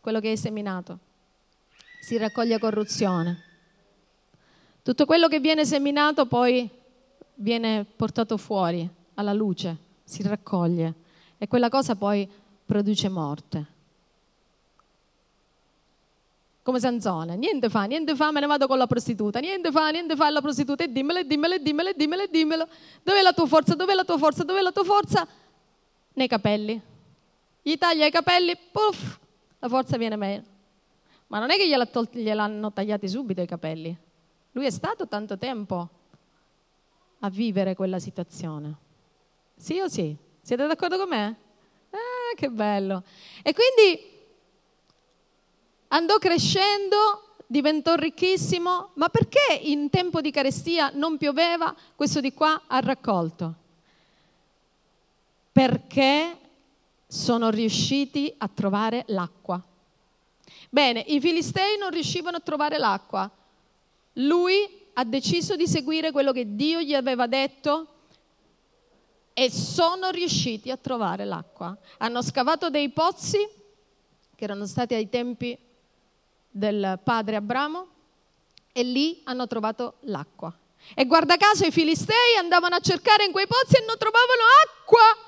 quello che hai seminato. Si raccoglie corruzione. Tutto quello che viene seminato poi viene portato fuori alla luce, si raccoglie e quella cosa poi produce morte. Come Sansone, niente fa, niente fa, me ne vado con la prostituta, niente fa, niente fa la prostituta e dimmelo, dimmelo, dimmelo, dimmelo, dimmelo. Dov'è la tua forza? Dov'è la tua forza? Dov'è la tua forza? Nei capelli gli taglia i capelli, puff, la forza viene meno. Ma non è che gliel'hanno tagliati subito i capelli. Lui è stato tanto tempo a vivere quella situazione. Sì o sì? Siete d'accordo con me? Ah, che bello. E quindi andò crescendo, diventò ricchissimo, ma perché in tempo di carestia non pioveva? Questo di qua ha raccolto. Perché sono riusciti a trovare l'acqua. Bene, i filistei non riuscivano a trovare l'acqua. Lui ha deciso di seguire quello che Dio gli aveva detto e sono riusciti a trovare l'acqua. Hanno scavato dei pozzi che erano stati ai tempi del padre Abramo e lì hanno trovato l'acqua. E guarda caso i filistei andavano a cercare in quei pozzi e non trovavano acqua.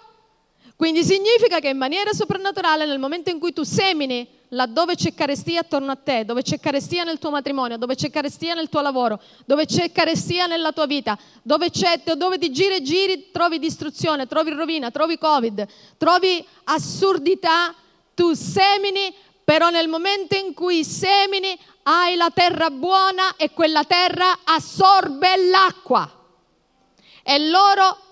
Quindi significa che in maniera soprannaturale nel momento in cui tu semini laddove c'è carestia attorno a te, dove c'è carestia nel tuo matrimonio, dove c'è carestia nel tuo lavoro, dove c'è carestia nella tua vita, dove, dove ti giri e giri trovi distruzione, trovi rovina, trovi covid, trovi assurdità, tu semini, però nel momento in cui semini hai la terra buona e quella terra assorbe l'acqua. E loro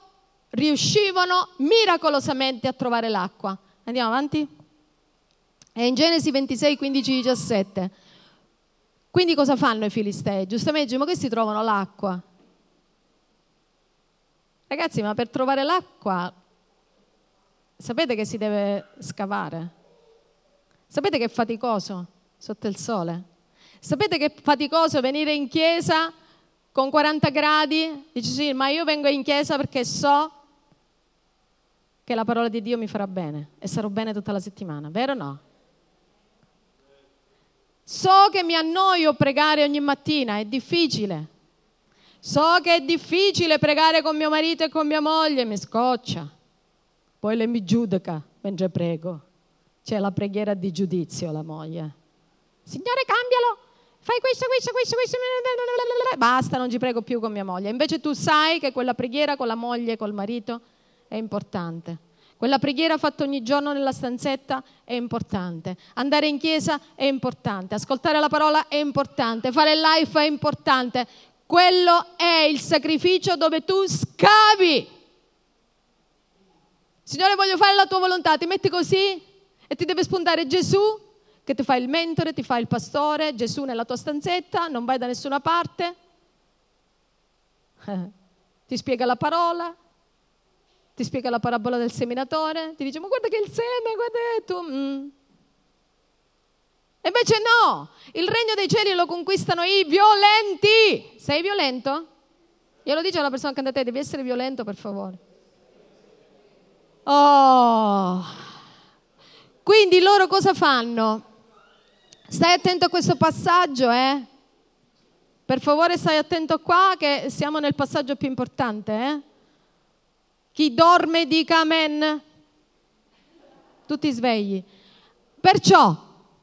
riuscivano miracolosamente a trovare l'acqua. Andiamo avanti? È in Genesi 26, 15, 17. Quindi cosa fanno i filistei? Giustamente, ma questi trovano l'acqua. Ragazzi, ma per trovare l'acqua sapete che si deve scavare? Sapete che è faticoso sotto il sole? Sapete che è faticoso venire in chiesa con 40 gradi? Dici sì, ma io vengo in chiesa perché so che la parola di Dio mi farà bene e sarò bene tutta la settimana, vero o no? So che mi annoio pregare ogni mattina, è difficile. So che è difficile pregare con mio marito e con mia moglie, mi scoccia. Poi lei mi giudica mentre prego. C'è la preghiera di giudizio, la moglie. Signore, cambialo. Fai questo, questo, questo, questo. Basta, non ci prego più con mia moglie. Invece tu sai che quella preghiera con la moglie col marito è importante. Quella preghiera fatta ogni giorno nella stanzetta è importante. Andare in chiesa è importante. Ascoltare la parola è importante. Fare life è importante. Quello è il sacrificio dove tu scavi. Signore, voglio fare la tua volontà, ti metti così e ti deve spuntare Gesù che ti fa il mentore, ti fa il pastore, Gesù nella tua stanzetta, non vai da nessuna parte, ti spiega la parola, ti spiega la parabola del seminatore, ti dice ma guarda che il seme, guarda tu... Mm. Invece no, il regno dei cieli lo conquistano i violenti. Sei violento? Glielo dice alla persona accanto a te, devi essere violento per favore. Oh. Quindi loro cosa fanno? Stai attento a questo passaggio, eh? Per favore stai attento qua che siamo nel passaggio più importante, eh? Chi dorme dica amen. Tutti svegli. Perciò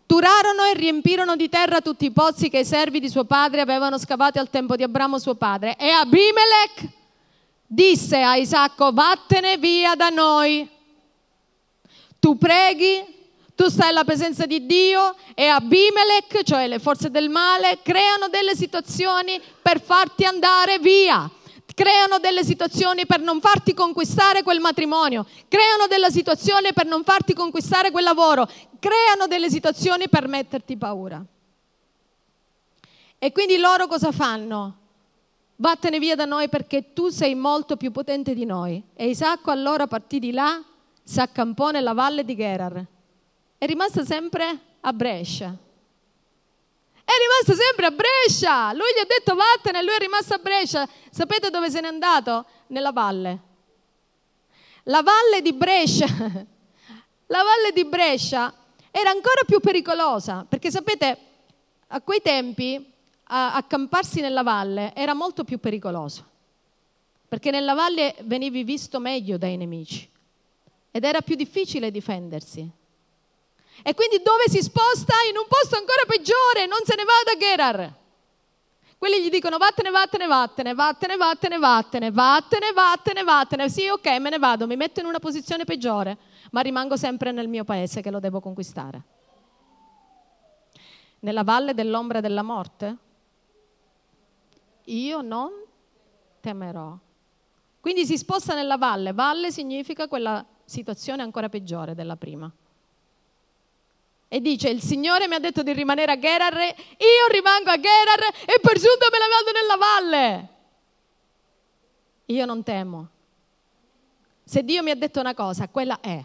Turarono e riempirono di terra tutti i pozzi che i servi di suo padre avevano scavati al tempo di Abramo suo padre. E Abimelech disse a Isacco, vattene via da noi. Tu preghi, tu stai alla presenza di Dio e Abimelech, cioè le forze del male, creano delle situazioni per farti andare via creano delle situazioni per non farti conquistare quel matrimonio, creano delle situazioni per non farti conquistare quel lavoro, creano delle situazioni per metterti paura. E quindi loro cosa fanno? Vattene via da noi perché tu sei molto più potente di noi. E Isacco allora partì di là, si accampò nella valle di Gerar. È rimasto sempre a Brescia. È rimasto sempre a Brescia. Lui gli ha detto vattene, lui è rimasto a Brescia. Sapete dove se n'è andato? Nella valle. La valle di Brescia. La valle di Brescia era ancora più pericolosa, perché sapete, a quei tempi accamparsi nella valle era molto più pericoloso, perché nella valle venivi visto meglio dai nemici ed era più difficile difendersi. E quindi dove si sposta? In un posto ancora peggiore, non se ne va da Gerar. Quelli gli dicono vattene, vattene, vattene, vattene, vattene, vattene, vattene, vattene, vattene. Sì, ok, me ne vado, mi metto in una posizione peggiore, ma rimango sempre nel mio paese che lo devo conquistare. Nella valle dell'ombra della morte? Io non temerò. Quindi si sposta nella valle. Valle significa quella situazione ancora peggiore della prima e dice il Signore mi ha detto di rimanere a Gerar, io rimango a Gerar e per giunta me la vado nella valle. Io non temo. Se Dio mi ha detto una cosa, quella è,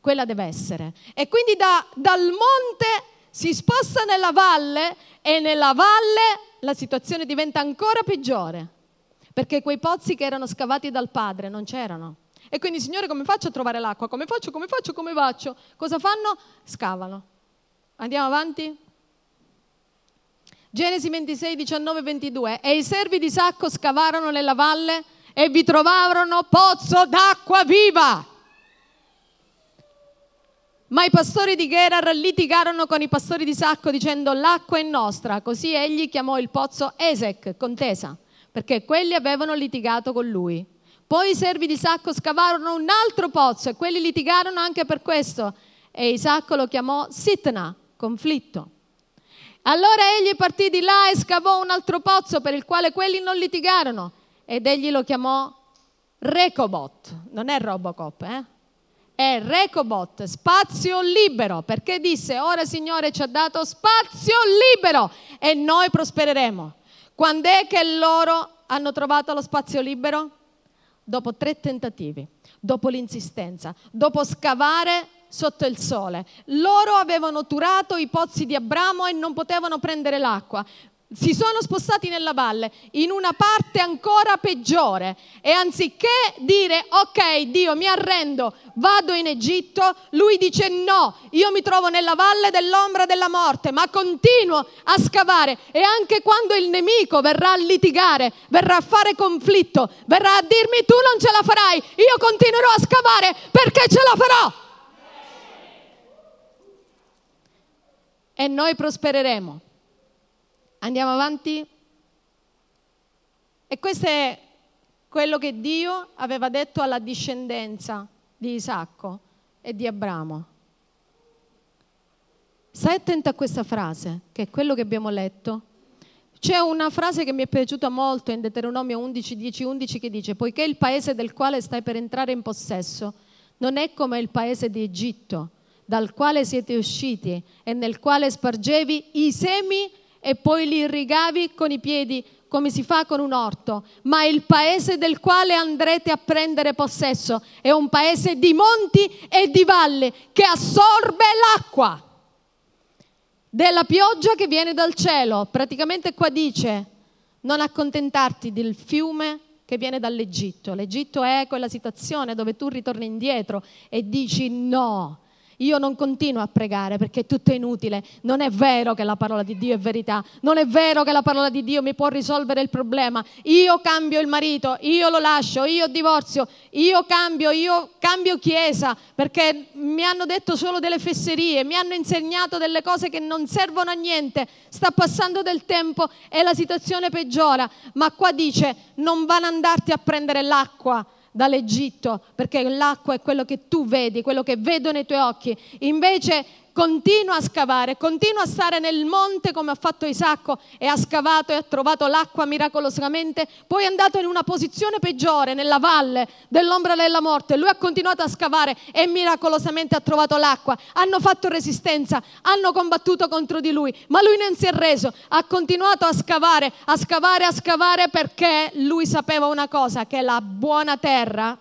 quella deve essere. E quindi da, dal monte si sposta nella valle e nella valle la situazione diventa ancora peggiore, perché quei pozzi che erano scavati dal padre non c'erano. E quindi, Signore, come faccio a trovare l'acqua? Come faccio, come faccio, come faccio? Cosa fanno? Scavano. Andiamo avanti? Genesi 26, 19, 22. E i servi di Sacco scavarono nella valle e vi trovarono pozzo d'acqua viva. Ma i pastori di Gerar litigarono con i pastori di Sacco dicendo l'acqua è nostra. Così egli chiamò il pozzo Esec, contesa, perché quelli avevano litigato con lui. Poi i servi di Isacco scavarono un altro pozzo e quelli litigarono anche per questo. E Isacco lo chiamò Sitna, conflitto. Allora egli partì di là e scavò un altro pozzo per il quale quelli non litigarono. Ed egli lo chiamò Recobot, non è Robocop, eh? è Recobot, spazio libero, perché disse, ora Signore ci ha dato spazio libero e noi prospereremo. Quando è che loro hanno trovato lo spazio libero? Dopo tre tentativi, dopo l'insistenza, dopo scavare sotto il sole. Loro avevano turato i pozzi di Abramo e non potevano prendere l'acqua si sono spostati nella valle in una parte ancora peggiore e anziché dire ok Dio mi arrendo, vado in Egitto, lui dice no, io mi trovo nella valle dell'ombra della morte, ma continuo a scavare e anche quando il nemico verrà a litigare, verrà a fare conflitto, verrà a dirmi tu non ce la farai, io continuerò a scavare perché ce la farò. E noi prospereremo. Andiamo avanti? E questo è quello che Dio aveva detto alla discendenza di Isacco e di Abramo. Stai attento a questa frase, che è quello che abbiamo letto. C'è una frase che mi è piaciuta molto in Deuteronomio 11, 10, 11 che dice, poiché il paese del quale stai per entrare in possesso non è come il paese di Egitto, dal quale siete usciti e nel quale spargevi i semi e poi li irrigavi con i piedi come si fa con un orto, ma il paese del quale andrete a prendere possesso è un paese di monti e di valli che assorbe l'acqua della pioggia che viene dal cielo. Praticamente qua dice non accontentarti del fiume che viene dall'Egitto. L'Egitto è quella situazione dove tu ritorni indietro e dici no, io non continuo a pregare perché tutto è inutile. Non è vero che la parola di Dio è verità. Non è vero che la parola di Dio mi può risolvere il problema. Io cambio il marito, io lo lascio, io divorzio, io cambio, io cambio chiesa perché mi hanno detto solo delle fesserie, mi hanno insegnato delle cose che non servono a niente. Sta passando del tempo e la situazione peggiora. Ma qua dice non vanno andarti a prendere l'acqua dall'Egitto, perché l'acqua è quello che tu vedi, quello che vedono i tuoi occhi. Invece continua a scavare, continua a stare nel monte come ha fatto Isacco e ha scavato e ha trovato l'acqua miracolosamente, poi è andato in una posizione peggiore, nella valle dell'ombra della morte, lui ha continuato a scavare e miracolosamente ha trovato l'acqua, hanno fatto resistenza, hanno combattuto contro di lui, ma lui non si è reso, ha continuato a scavare, a scavare, a scavare perché lui sapeva una cosa, che la buona terra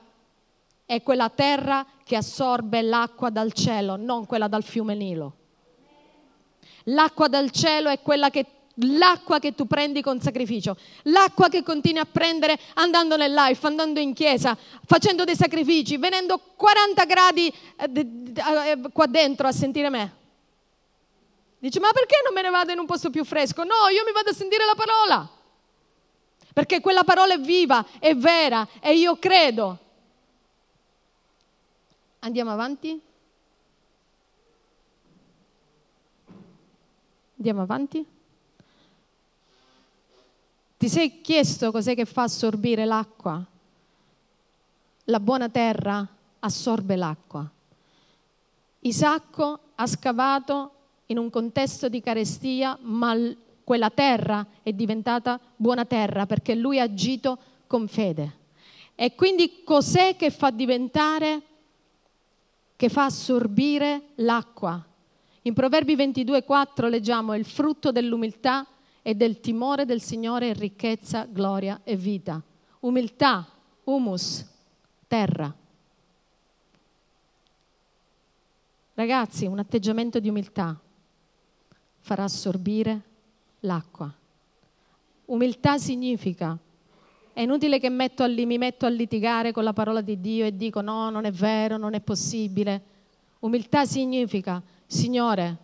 è quella terra che assorbe l'acqua dal cielo, non quella dal fiume Nilo. L'acqua dal cielo è quella che l'acqua che tu prendi con sacrificio, l'acqua che continui a prendere andando nel life, andando in chiesa, facendo dei sacrifici, venendo 40 gradi eh, eh, qua dentro a sentire me. Dice, ma perché non me ne vado in un posto più fresco? No, io mi vado a sentire la parola. Perché quella parola è viva, è vera e io credo Andiamo avanti? Andiamo avanti? Ti sei chiesto cos'è che fa assorbire l'acqua? La buona terra assorbe l'acqua. Isacco ha scavato in un contesto di carestia, ma quella terra è diventata buona terra perché lui ha agito con fede. E quindi cos'è che fa diventare che fa assorbire l'acqua. In Proverbi 22,4 leggiamo il frutto dell'umiltà e del timore del Signore è ricchezza, gloria e vita. Umiltà, humus, terra. Ragazzi, un atteggiamento di umiltà farà assorbire l'acqua. Umiltà significa è inutile che metto a, mi metto a litigare con la parola di Dio e dico no, non è vero, non è possibile. Umiltà significa, Signore,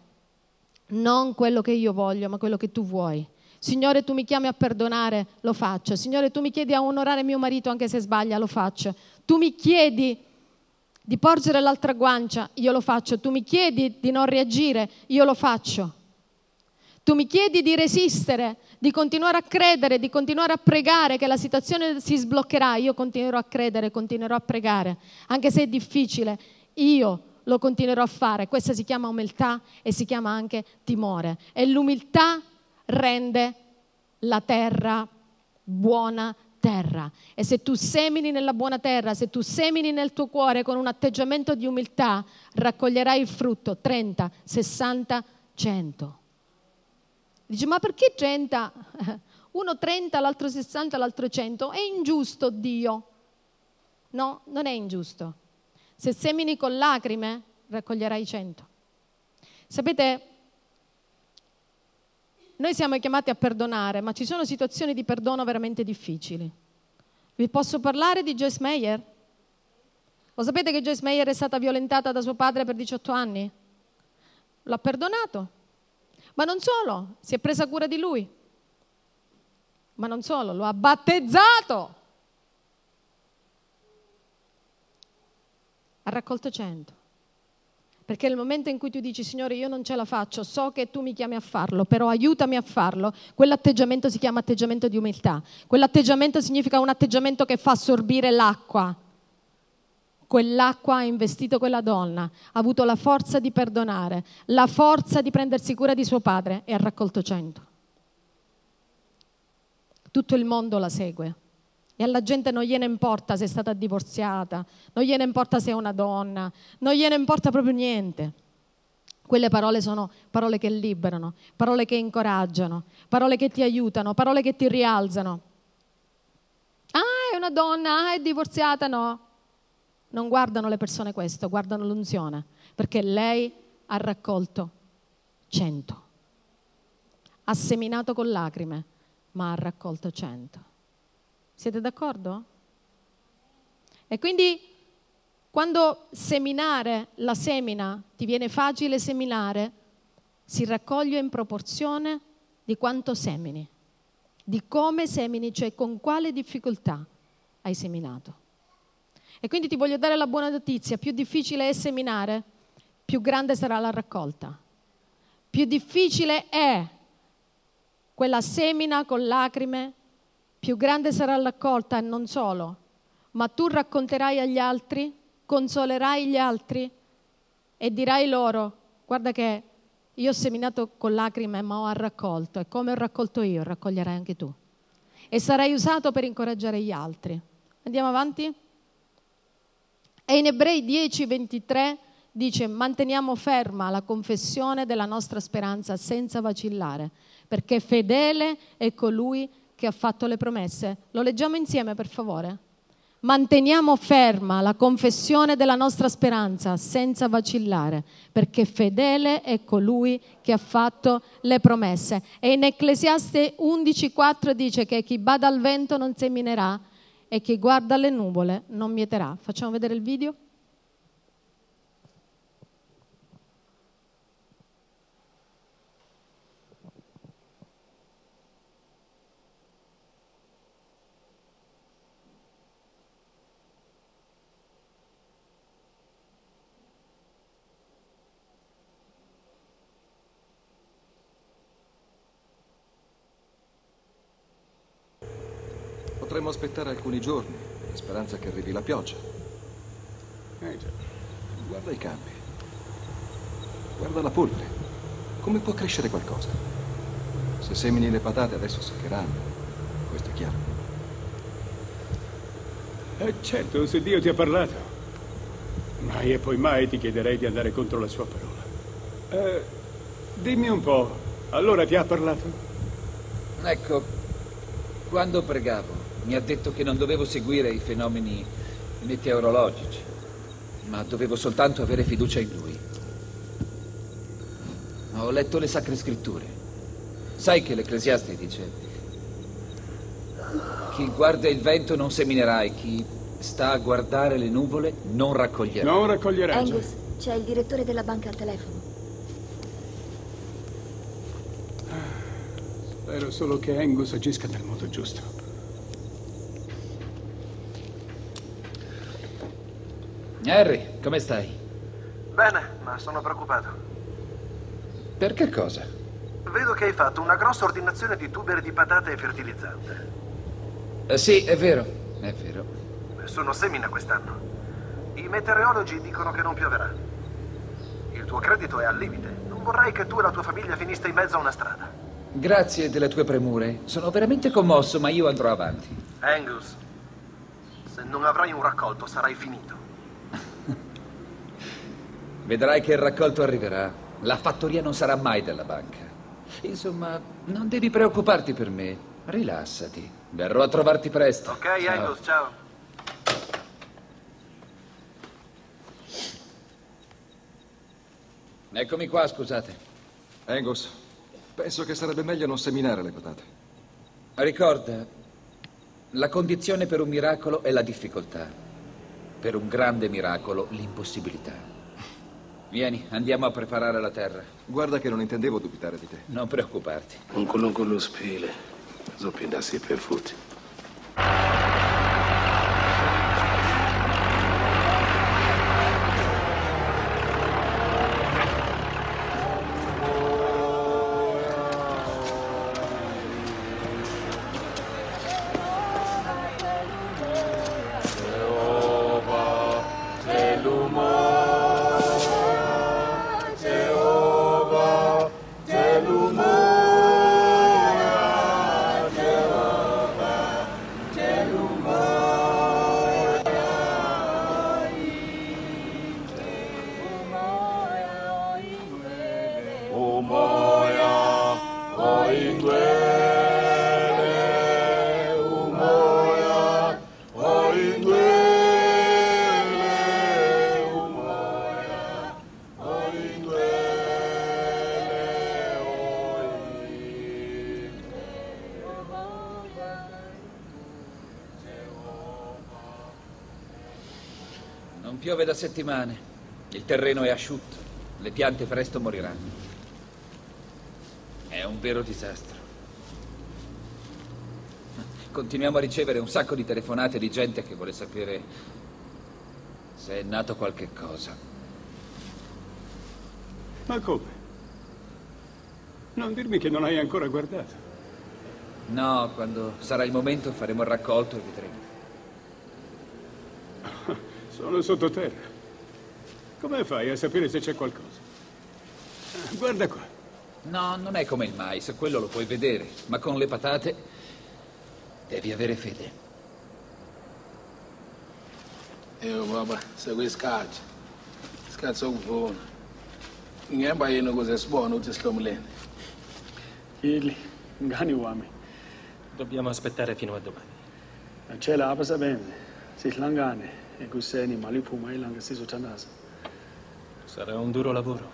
non quello che io voglio, ma quello che tu vuoi. Signore, tu mi chiami a perdonare, lo faccio. Signore, tu mi chiedi a onorare mio marito anche se sbaglia, lo faccio. Tu mi chiedi di porgere l'altra guancia, io lo faccio. Tu mi chiedi di non reagire, io lo faccio. Tu mi chiedi di resistere, di continuare a credere, di continuare a pregare che la situazione si sbloccherà. Io continuerò a credere, continuerò a pregare, anche se è difficile. Io lo continuerò a fare. Questa si chiama umiltà e si chiama anche timore. E l'umiltà rende la terra buona terra. E se tu semini nella buona terra, se tu semini nel tuo cuore con un atteggiamento di umiltà, raccoglierai il frutto 30, 60, 100. Dici, ma perché 30? Uno 30, l'altro 60, l'altro 100. È ingiusto Dio. No, non è ingiusto. Se semini con lacrime, raccoglierai 100. Sapete, noi siamo chiamati a perdonare, ma ci sono situazioni di perdono veramente difficili. Vi posso parlare di Joyce Meyer? Lo sapete che Joyce Meyer è stata violentata da suo padre per 18 anni? L'ha perdonato. Ma non solo, si è presa cura di lui. Ma non solo, lo ha battezzato. Ha raccolto 100. Perché nel momento in cui tu dici, Signore, io non ce la faccio, so che tu mi chiami a farlo, però aiutami a farlo, quell'atteggiamento si chiama atteggiamento di umiltà. Quell'atteggiamento significa un atteggiamento che fa assorbire l'acqua. Quell'acqua ha investito quella donna, ha avuto la forza di perdonare, la forza di prendersi cura di suo padre e ha raccolto cento. Tutto il mondo la segue. E alla gente non gliene importa se è stata divorziata, non gliene importa se è una donna, non gliene importa proprio niente. Quelle parole sono parole che liberano, parole che incoraggiano, parole che ti aiutano, parole che ti rialzano. Ah, è una donna, ah, è divorziata, no. Non guardano le persone questo, guardano l'unzione, perché lei ha raccolto cento. Ha seminato con lacrime, ma ha raccolto cento. Siete d'accordo? E quindi quando seminare la semina ti viene facile seminare, si raccoglie in proporzione di quanto semini, di come semini, cioè con quale difficoltà hai seminato. E quindi ti voglio dare la buona notizia, più difficile è seminare, più grande sarà la raccolta. Più difficile è quella semina con lacrime, più grande sarà l'accolta e non solo, ma tu racconterai agli altri, consolerai gli altri e dirai loro, guarda che io ho seminato con lacrime ma ho raccolto e come ho raccolto io raccoglierai anche tu. E sarai usato per incoraggiare gli altri. Andiamo avanti? E in Ebrei 10, 23 dice manteniamo ferma la confessione della nostra speranza senza vacillare, perché fedele è colui che ha fatto le promesse. Lo leggiamo insieme, per favore. Manteniamo ferma la confessione della nostra speranza senza vacillare, perché fedele è colui che ha fatto le promesse. E in Ecclesiaste 11:4 dice che chi bada al vento non seminerà e chi guarda le nuvole non mieterà. Facciamo vedere il video? Potremmo aspettare alcuni giorni, in speranza che arrivi la pioggia. Eh già. Guarda i campi. Guarda la polvere. Come può crescere qualcosa? Se semini le patate adesso seccheranno. Questo è chiaro. Eh certo, se Dio ti ha parlato. Mai e poi mai ti chiederei di andare contro la sua parola. Eh, dimmi un po', allora ti ha parlato? Ecco, quando pregavo, mi ha detto che non dovevo seguire i fenomeni meteorologici, ma dovevo soltanto avere fiducia in lui. Ho letto le sacre scritture. Sai che l'Ecclesiaste dice chi guarda il vento non seminerà e chi sta a guardare le nuvole non raccoglierà. Non raccoglierà. Angus, c'è il direttore della banca al telefono. Spero solo che Angus agisca nel modo giusto. Harry, come stai? Bene, ma sono preoccupato. Per che cosa? Vedo che hai fatto una grossa ordinazione di tuberi di patate e fertilizzante. Eh, sì, è vero, è vero. Sono semina quest'anno. I meteorologi dicono che non pioverà. Il tuo credito è al limite. Non vorrei che tu e la tua famiglia finiste in mezzo a una strada. Grazie delle tue premure. Sono veramente commosso, ma io andrò avanti. Angus, se non avrai un raccolto sarai finito. Vedrai che il raccolto arriverà. La fattoria non sarà mai della banca. Insomma, non devi preoccuparti per me. Rilassati. Verrò a trovarti presto. Ok, Ciao. Angus, ciao. Eccomi qua, scusate. Angus, penso che sarebbe meglio non seminare le patate. Ricorda, la condizione per un miracolo è la difficoltà. Per un grande miracolo, l'impossibilità. Vieni, andiamo a preparare la terra. Guarda che non intendevo dubitare di te. Non preoccuparti. unkulunkulu siphile zophinda siphe futhi Non piove settimane. Il terreno è asciutto. Le piante presto moriranno. È un vero disastro. Continuiamo a ricevere un sacco di telefonate di gente che vuole sapere se è nato qualche cosa. Ma come? Non dirmi che non hai ancora guardato. No, quando sarà il momento faremo il raccolto e vedremo. Sono sottoterra. Come fai a sapere se c'è qualcosa? Ah, Guarda qua. No, non è come il mais, quello lo puoi vedere, ma con le patate devi avere fede. eyo baba sekwesikhathi isikhathi sokuvuna ngingemba yini ukuze sibone ukuthi sihlomulene Ili, ngani wami, Dobbiamo aspettare fino a domani. natshela abasebenzi sihlangane ekuseni maliphuma ilanga sizothandaza. Sarà un duro lavoro.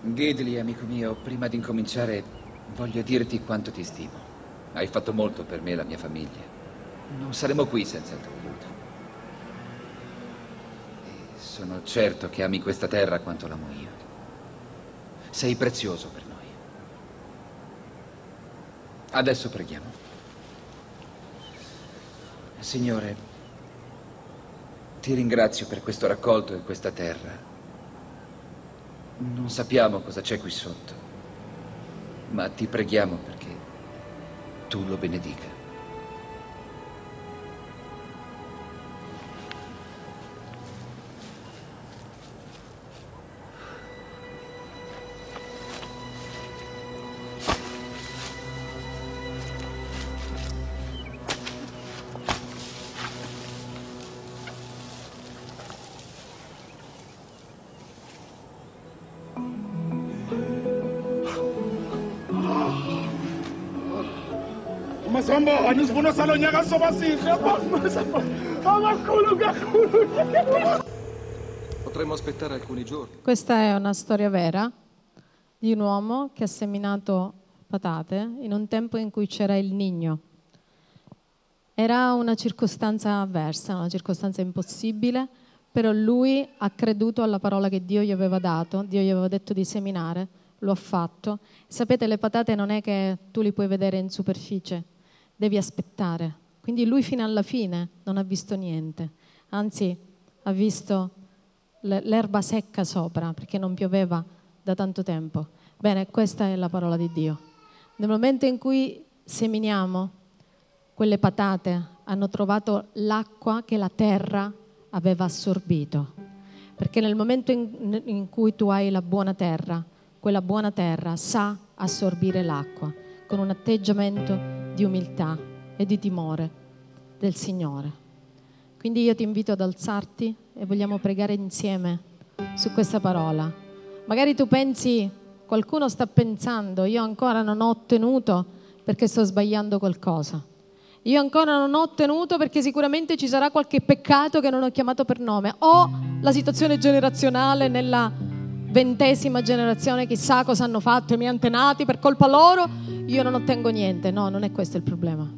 Ghidli, amico mio, prima di incominciare voglio dirti quanto ti stimo. Hai fatto molto per me e la mia famiglia. Non saremmo qui senza il tuo aiuto. E sono certo che ami questa terra quanto l'amo io. Sei prezioso per noi. Adesso preghiamo. Signore, ti ringrazio per questo raccolto e questa terra. Non sappiamo cosa c'è qui sotto, ma ti preghiamo perché tu lo benedica. Isivuno salo nyaka soba sihle amakhulu kakhulu Potremmo aspettare alcuni giorni. Questa è una storia vera di un uomo che ha seminato patate in un tempo in cui c'era il nigno. Era una circostanza avversa, una circostanza impossibile, però lui ha creduto alla parola che Dio gli aveva dato, Dio gli aveva detto di seminare, lo ha fatto. Sapete, le patate non è che tu li puoi vedere in superficie, devi aspettare. Quindi lui fino alla fine non ha visto niente, anzi ha visto l'erba secca sopra perché non pioveva da tanto tempo. Bene, questa è la parola di Dio. Nel momento in cui seminiamo, quelle patate hanno trovato l'acqua che la terra aveva assorbito. Perché nel momento in, in cui tu hai la buona terra, quella buona terra sa assorbire l'acqua con un atteggiamento di umiltà e di timore del Signore. Quindi io ti invito ad alzarti e vogliamo pregare insieme su questa parola. Magari tu pensi, qualcuno sta pensando, io ancora non ho ottenuto perché sto sbagliando qualcosa. Io ancora non ho ottenuto perché sicuramente ci sarà qualche peccato che non ho chiamato per nome. O la situazione generazionale nella ventesima generazione, chissà cosa hanno fatto i miei antenati per colpa loro, io non ottengo niente. No, non è questo il problema.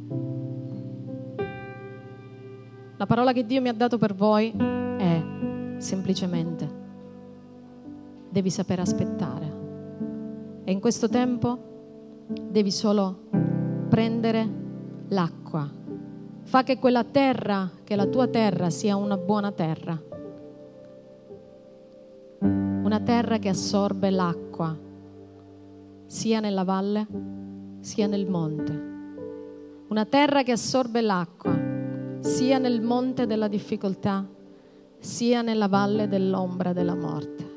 La parola che Dio mi ha dato per voi è semplicemente, devi sapere aspettare. E in questo tempo devi solo prendere l'acqua. Fa che quella terra, che la tua terra sia una buona terra. Una terra che assorbe l'acqua, sia nella valle, sia nel monte. Una terra che assorbe l'acqua sia nel monte della difficoltà, sia nella valle dell'ombra della morte.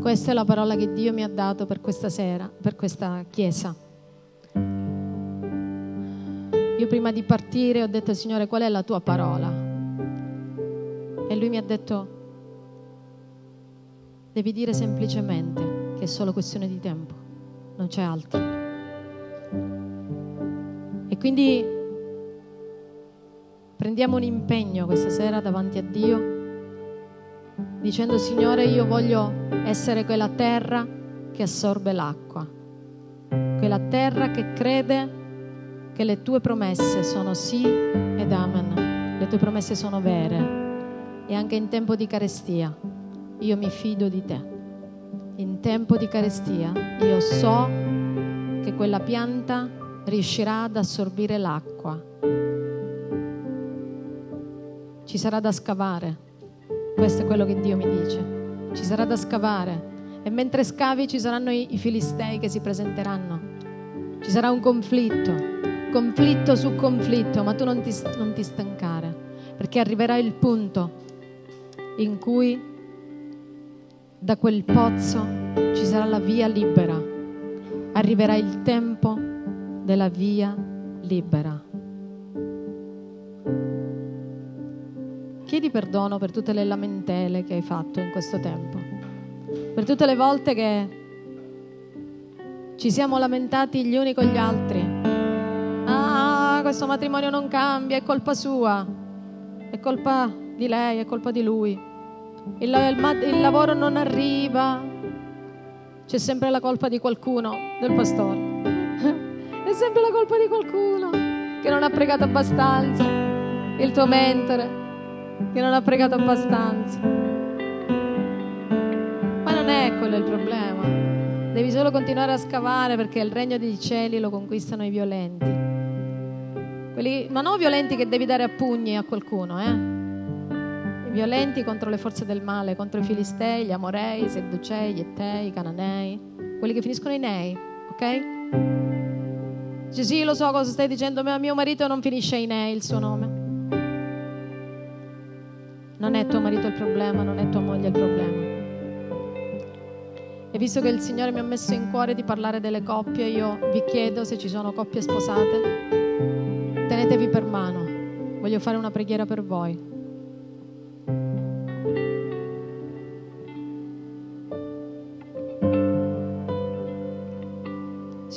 Questa è la parola che Dio mi ha dato per questa sera, per questa chiesa. Io prima di partire ho detto, Signore, qual è la tua parola? E lui mi ha detto, devi dire semplicemente che è solo questione di tempo, non c'è altro. E quindi prendiamo un impegno questa sera davanti a Dio, dicendo Signore io voglio essere quella terra che assorbe l'acqua, quella terra che crede che le tue promesse sono sì ed amen, le tue promesse sono vere e anche in tempo di carestia io mi fido di te. In tempo di carestia io so che quella pianta riuscirà ad assorbire l'acqua. Ci sarà da scavare. Questo è quello che Dio mi dice. Ci sarà da scavare. E mentre scavi ci saranno i, i filistei che si presenteranno. Ci sarà un conflitto, conflitto su conflitto, ma tu non ti, non ti stancare, perché arriverà il punto in cui da quel pozzo ci sarà la via libera. Arriverà il tempo della via libera. Chiedi perdono per tutte le lamentele che hai fatto in questo tempo, per tutte le volte che ci siamo lamentati gli uni con gli altri. Ah, questo matrimonio non cambia, è colpa sua, è colpa di lei, è colpa di lui. Il, il, il lavoro non arriva, c'è sempre la colpa di qualcuno, del pastore. È sempre la colpa di qualcuno che non ha pregato abbastanza, il tuo mentore che non ha pregato abbastanza. Ma non è quello il problema. Devi solo continuare a scavare perché il regno dei cieli lo conquistano i violenti. Quelli, ma non violenti che devi dare a pugni a qualcuno, eh? Violenti contro le forze del male, contro i filistei, gli amorei, i sedducei, gli ettei, i cananei, quelli che finiscono in ei, ok? Dice sì, lo so cosa stai dicendo, ma mio marito non finisce in E il suo nome. Non è tuo marito il problema, non è tua moglie il problema. E visto che il Signore mi ha messo in cuore di parlare delle coppie, io vi chiedo se ci sono coppie sposate, tenetevi per mano. Voglio fare una preghiera per voi.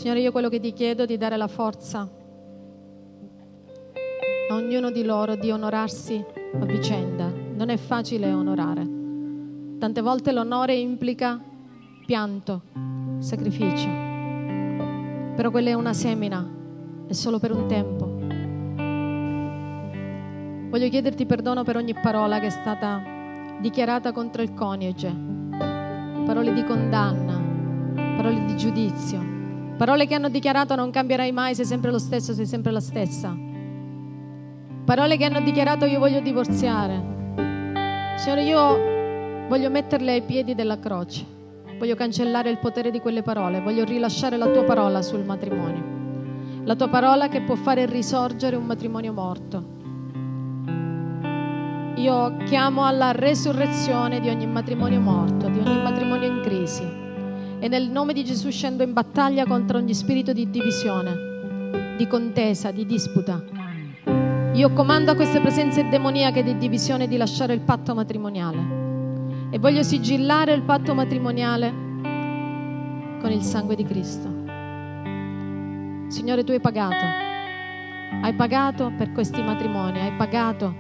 Signore, io quello che ti chiedo è di dare la forza a ognuno di loro di onorarsi a vicenda. Non è facile onorare. Tante volte l'onore implica pianto, sacrificio. Però quella è una semina, è solo per un tempo. Voglio chiederti perdono per ogni parola che è stata dichiarata contro il coniuge, parole di condanna, parole di giudizio Parole che hanno dichiarato non cambierai mai, sei sempre lo stesso, sei sempre la stessa. Parole che hanno dichiarato io voglio divorziare. Signore, io voglio metterle ai piedi della croce. Voglio cancellare il potere di quelle parole. Voglio rilasciare la tua parola sul matrimonio. La tua parola che può fare risorgere un matrimonio morto. Io chiamo alla resurrezione di ogni matrimonio morto, di ogni matrimonio in crisi. E nel nome di Gesù scendo in battaglia contro ogni spirito di divisione, di contesa, di disputa. Io comando a queste presenze demoniache di divisione di lasciare il patto matrimoniale. E voglio sigillare il patto matrimoniale con il sangue di Cristo. Signore, tu hai pagato. Hai pagato per questi matrimoni, hai pagato.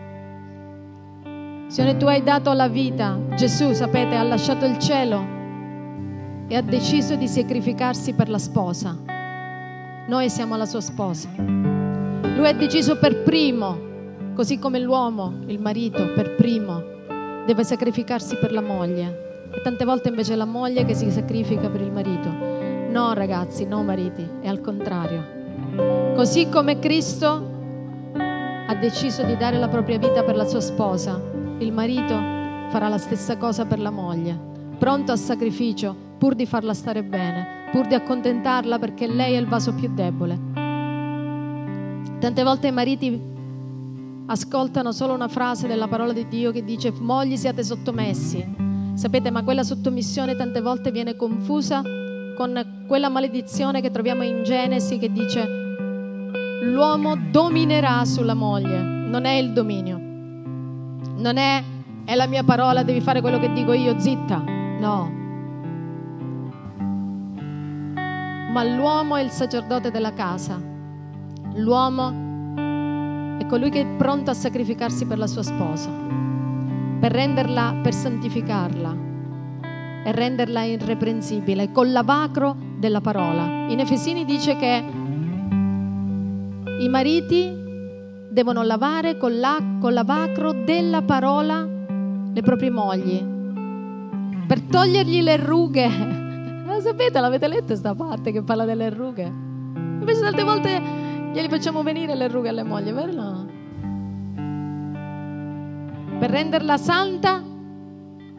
Signore, tu hai dato la vita. Gesù, sapete, ha lasciato il cielo e ha deciso di sacrificarsi per la sposa. Noi siamo la sua sposa. Lui ha deciso per primo, così come l'uomo, il marito, per primo, deve sacrificarsi per la moglie. E tante volte invece è la moglie che si sacrifica per il marito. No, ragazzi, no, mariti, è al contrario. Così come Cristo ha deciso di dare la propria vita per la sua sposa, il marito farà la stessa cosa per la moglie, pronto al sacrificio pur di farla stare bene, pur di accontentarla perché lei è il vaso più debole. Tante volte i mariti ascoltano solo una frase della parola di Dio che dice mogli siate sottomessi. Sapete, ma quella sottomissione tante volte viene confusa con quella maledizione che troviamo in Genesi che dice l'uomo dominerà sulla moglie, non è il dominio, non è è la mia parola, devi fare quello che dico io, zitta. No. Ma l'uomo è il sacerdote della casa. L'uomo è colui che è pronto a sacrificarsi per la sua sposa, per renderla, per santificarla e renderla irreprensibile col lavacro della parola. In Efesini dice che i mariti devono lavare col, la, col lavacro della parola le proprie mogli per togliergli le rughe. Sapete, l'avete letta questa parte che parla delle rughe? Invece tante volte glieli facciamo venire le rughe alle mogli, vero no? Per renderla santa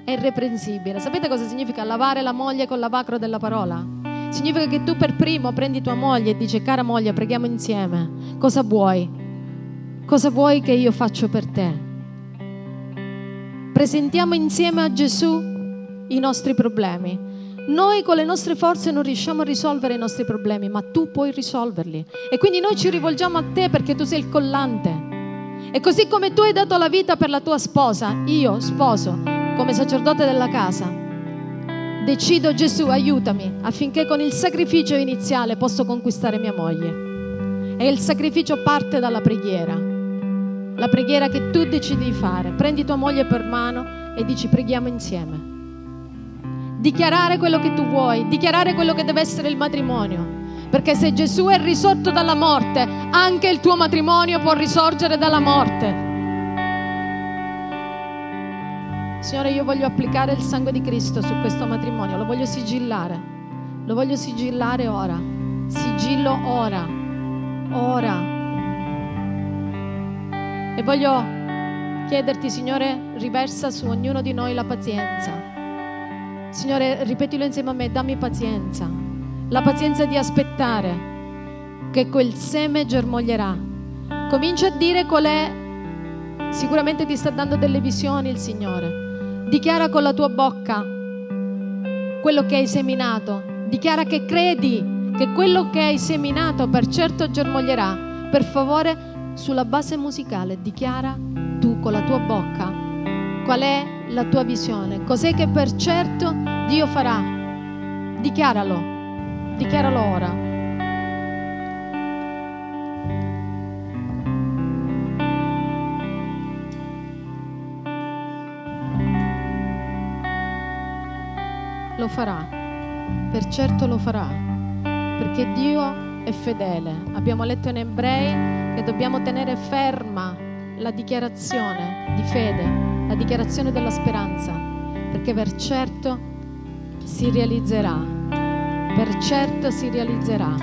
e irreprensibile. Sapete cosa significa lavare la moglie con lavacro della parola? Significa che tu per primo prendi tua moglie e dici, cara moglie, preghiamo insieme. Cosa vuoi? Cosa vuoi che io faccio per te? presentiamo insieme a Gesù i nostri problemi. Noi con le nostre forze non riusciamo a risolvere i nostri problemi, ma tu puoi risolverli. E quindi noi ci rivolgiamo a te perché tu sei il collante. E così come tu hai dato la vita per la tua sposa, io, sposo, come sacerdote della casa, decido Gesù, aiutami affinché con il sacrificio iniziale posso conquistare mia moglie. E il sacrificio parte dalla preghiera la preghiera che tu decidi di fare. Prendi tua moglie per mano e dici preghiamo insieme. Dichiarare quello che tu vuoi, dichiarare quello che deve essere il matrimonio. Perché se Gesù è risorto dalla morte, anche il tuo matrimonio può risorgere dalla morte. Signore, io voglio applicare il sangue di Cristo su questo matrimonio, lo voglio sigillare. Lo voglio sigillare ora. Sigillo ora. Ora e voglio chiederti, Signore, riversa su ognuno di noi la pazienza. Signore, ripetilo insieme a me, dammi pazienza. La pazienza di aspettare che quel seme germoglierà. Comincia a dire qual è. Sicuramente ti sta dando delle visioni il Signore. Dichiara con la tua bocca quello che hai seminato. Dichiara che credi che quello che hai seminato per certo germoglierà. Per favore, sulla base musicale dichiara tu con la tua bocca qual è la tua visione, cos'è che per certo Dio farà. Dichiaralo, dichiaralo ora. Lo farà, per certo lo farà, perché Dio è fedele. Abbiamo letto in Ebrei che dobbiamo tenere ferma la dichiarazione di fede, la dichiarazione della speranza, perché per certo si realizzerà, per certo si realizzerà.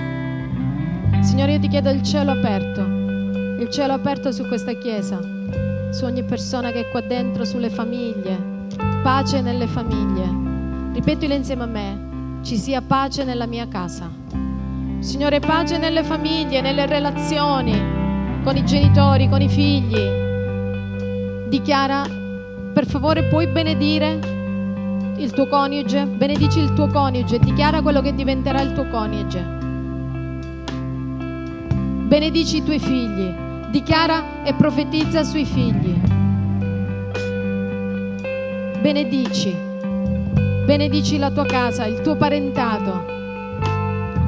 Signore, io ti chiedo il cielo aperto, il cielo aperto su questa chiesa. su ogni persona che è qua dentro, sulle famiglie. Pace nelle famiglie. Ripetilo insieme a me. Ci sia pace nella mia casa. Signore, pace nelle famiglie, nelle relazioni, con i genitori, con i figli. Dichiara, per favore, puoi benedire il tuo coniuge? Benedici il tuo coniuge, dichiara quello che diventerà il tuo coniuge. Benedici i tuoi figli, dichiara e profetizza sui figli. Benedici, benedici la tua casa, il tuo parentato.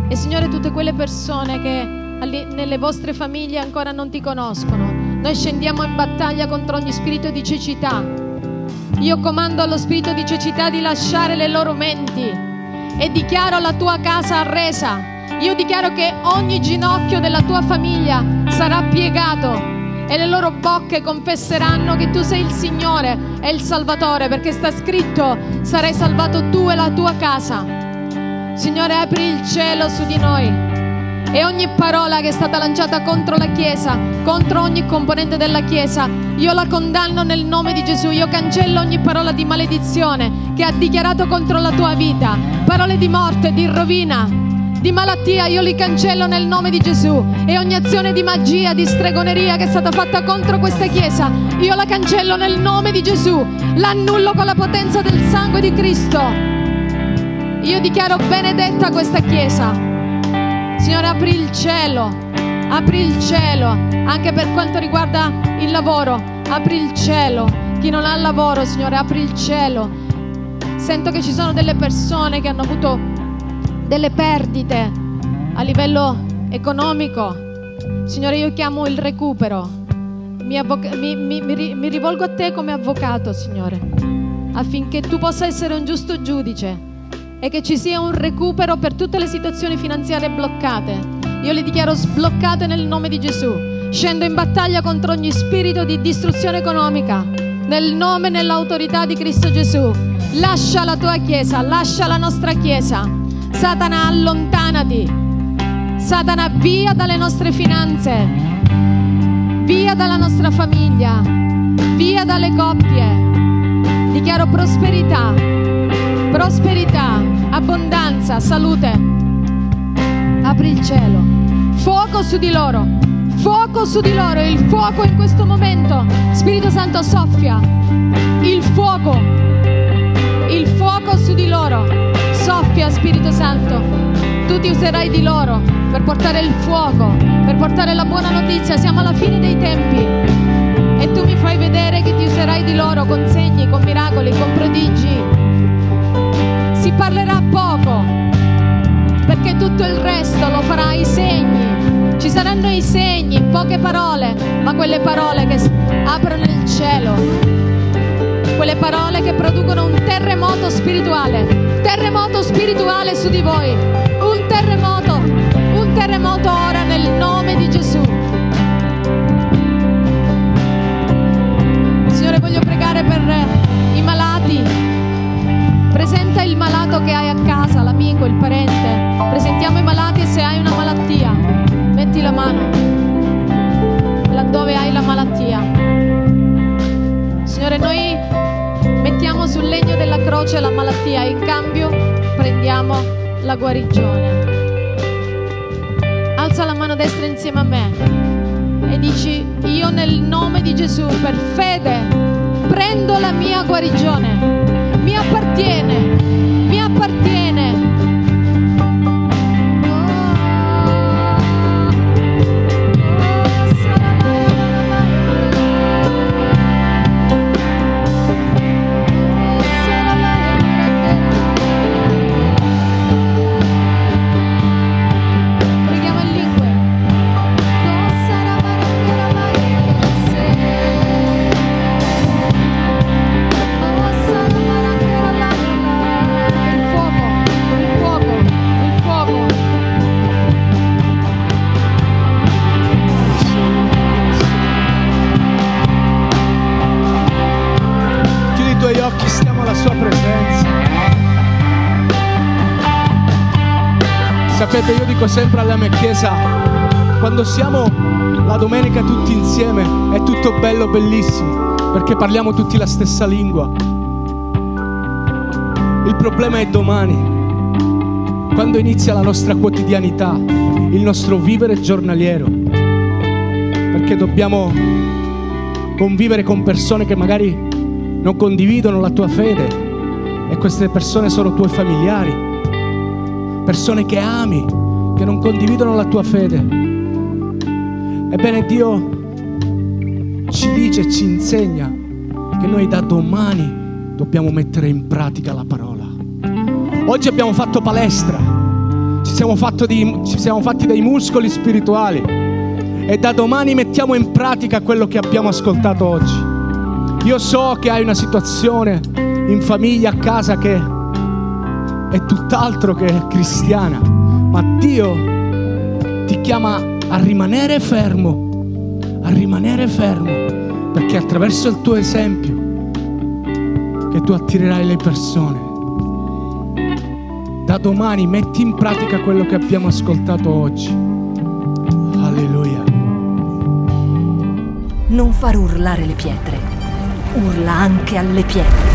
E Signore, tutte quelle persone che nelle vostre famiglie ancora non ti conoscono, noi scendiamo in battaglia contro ogni spirito di cecità. Io comando allo spirito di cecità di lasciare le loro menti e dichiaro la tua casa resa io dichiaro che ogni ginocchio della tua famiglia sarà piegato e le loro bocche confesseranno che tu sei il Signore e il Salvatore, perché sta scritto, sarai salvato tu e la tua casa. Signore, apri il cielo su di noi e ogni parola che è stata lanciata contro la Chiesa, contro ogni componente della Chiesa, io la condanno nel nome di Gesù, io cancello ogni parola di maledizione che ha dichiarato contro la tua vita, parole di morte, di rovina, di malattia io li cancello nel nome di Gesù e ogni azione di magia, di stregoneria che è stata fatta contro questa chiesa, io la cancello nel nome di Gesù, l'annullo con la potenza del sangue di Cristo. Io dichiaro benedetta questa chiesa. Signore, apri il cielo, apri il cielo, anche per quanto riguarda il lavoro, apri il cielo. Chi non ha lavoro, Signore, apri il cielo. Sento che ci sono delle persone che hanno avuto delle perdite a livello economico. Signore, io chiamo il recupero. Mi, avvoca- mi, mi, mi rivolgo a te come avvocato, Signore, affinché tu possa essere un giusto giudice e che ci sia un recupero per tutte le situazioni finanziarie bloccate. Io le dichiaro sbloccate nel nome di Gesù. Scendo in battaglia contro ogni spirito di distruzione economica, nel nome e nell'autorità di Cristo Gesù. Lascia la tua Chiesa, lascia la nostra Chiesa Satana, allontanati. Satana, via dalle nostre finanze, via dalla nostra famiglia, via dalle coppie. Dichiaro prosperità, prosperità, abbondanza, salute. Apri il cielo, fuoco su di loro, fuoco su di loro, il fuoco in questo momento. Spirito Santo soffia, il fuoco, il fuoco su di loro Soffia Spirito Santo, tu ti userai di loro per portare il fuoco, per portare la buona notizia. Siamo alla fine dei tempi e tu mi fai vedere che ti userai di loro con segni, con miracoli, con prodigi. Si parlerà poco perché tutto il resto lo farà i segni. Ci saranno i segni, poche parole, ma quelle parole che aprono il cielo quelle parole che producono un terremoto spirituale, terremoto spirituale su di voi, un terremoto, un terremoto ora nel nome di Gesù. Signore, voglio pregare per i malati. Presenta il malato che hai a casa, l'amico, il parente. Presentiamo i malati se hai una malattia, metti la mano laddove hai la malattia. Signore, noi mettiamo sul legno della croce la malattia e in cambio prendiamo la guarigione. Alza la mano destra insieme a me e dici, io nel nome di Gesù, per fede, prendo la mia guarigione. Mi appartiene, mi appartiene sempre alla mia chiesa, quando siamo la domenica tutti insieme è tutto bello, bellissimo, perché parliamo tutti la stessa lingua. Il problema è domani, quando inizia la nostra quotidianità, il nostro vivere giornaliero, perché dobbiamo convivere con persone che magari non condividono la tua fede e queste persone sono tuoi familiari, persone che ami, che non condividono la tua fede. Ebbene Dio ci dice ci insegna che noi da domani dobbiamo mettere in pratica la parola. Oggi abbiamo fatto palestra, ci siamo, di, ci siamo fatti dei muscoli spirituali e da domani mettiamo in pratica quello che abbiamo ascoltato oggi. Io so che hai una situazione in famiglia, a casa che è tutt'altro che cristiana, Dio ti chiama a rimanere fermo, a rimanere fermo, perché attraverso il tuo esempio che tu attirerai le persone da domani metti in pratica quello che abbiamo ascoltato oggi. Alleluia. Non far urlare le pietre, urla anche alle pietre.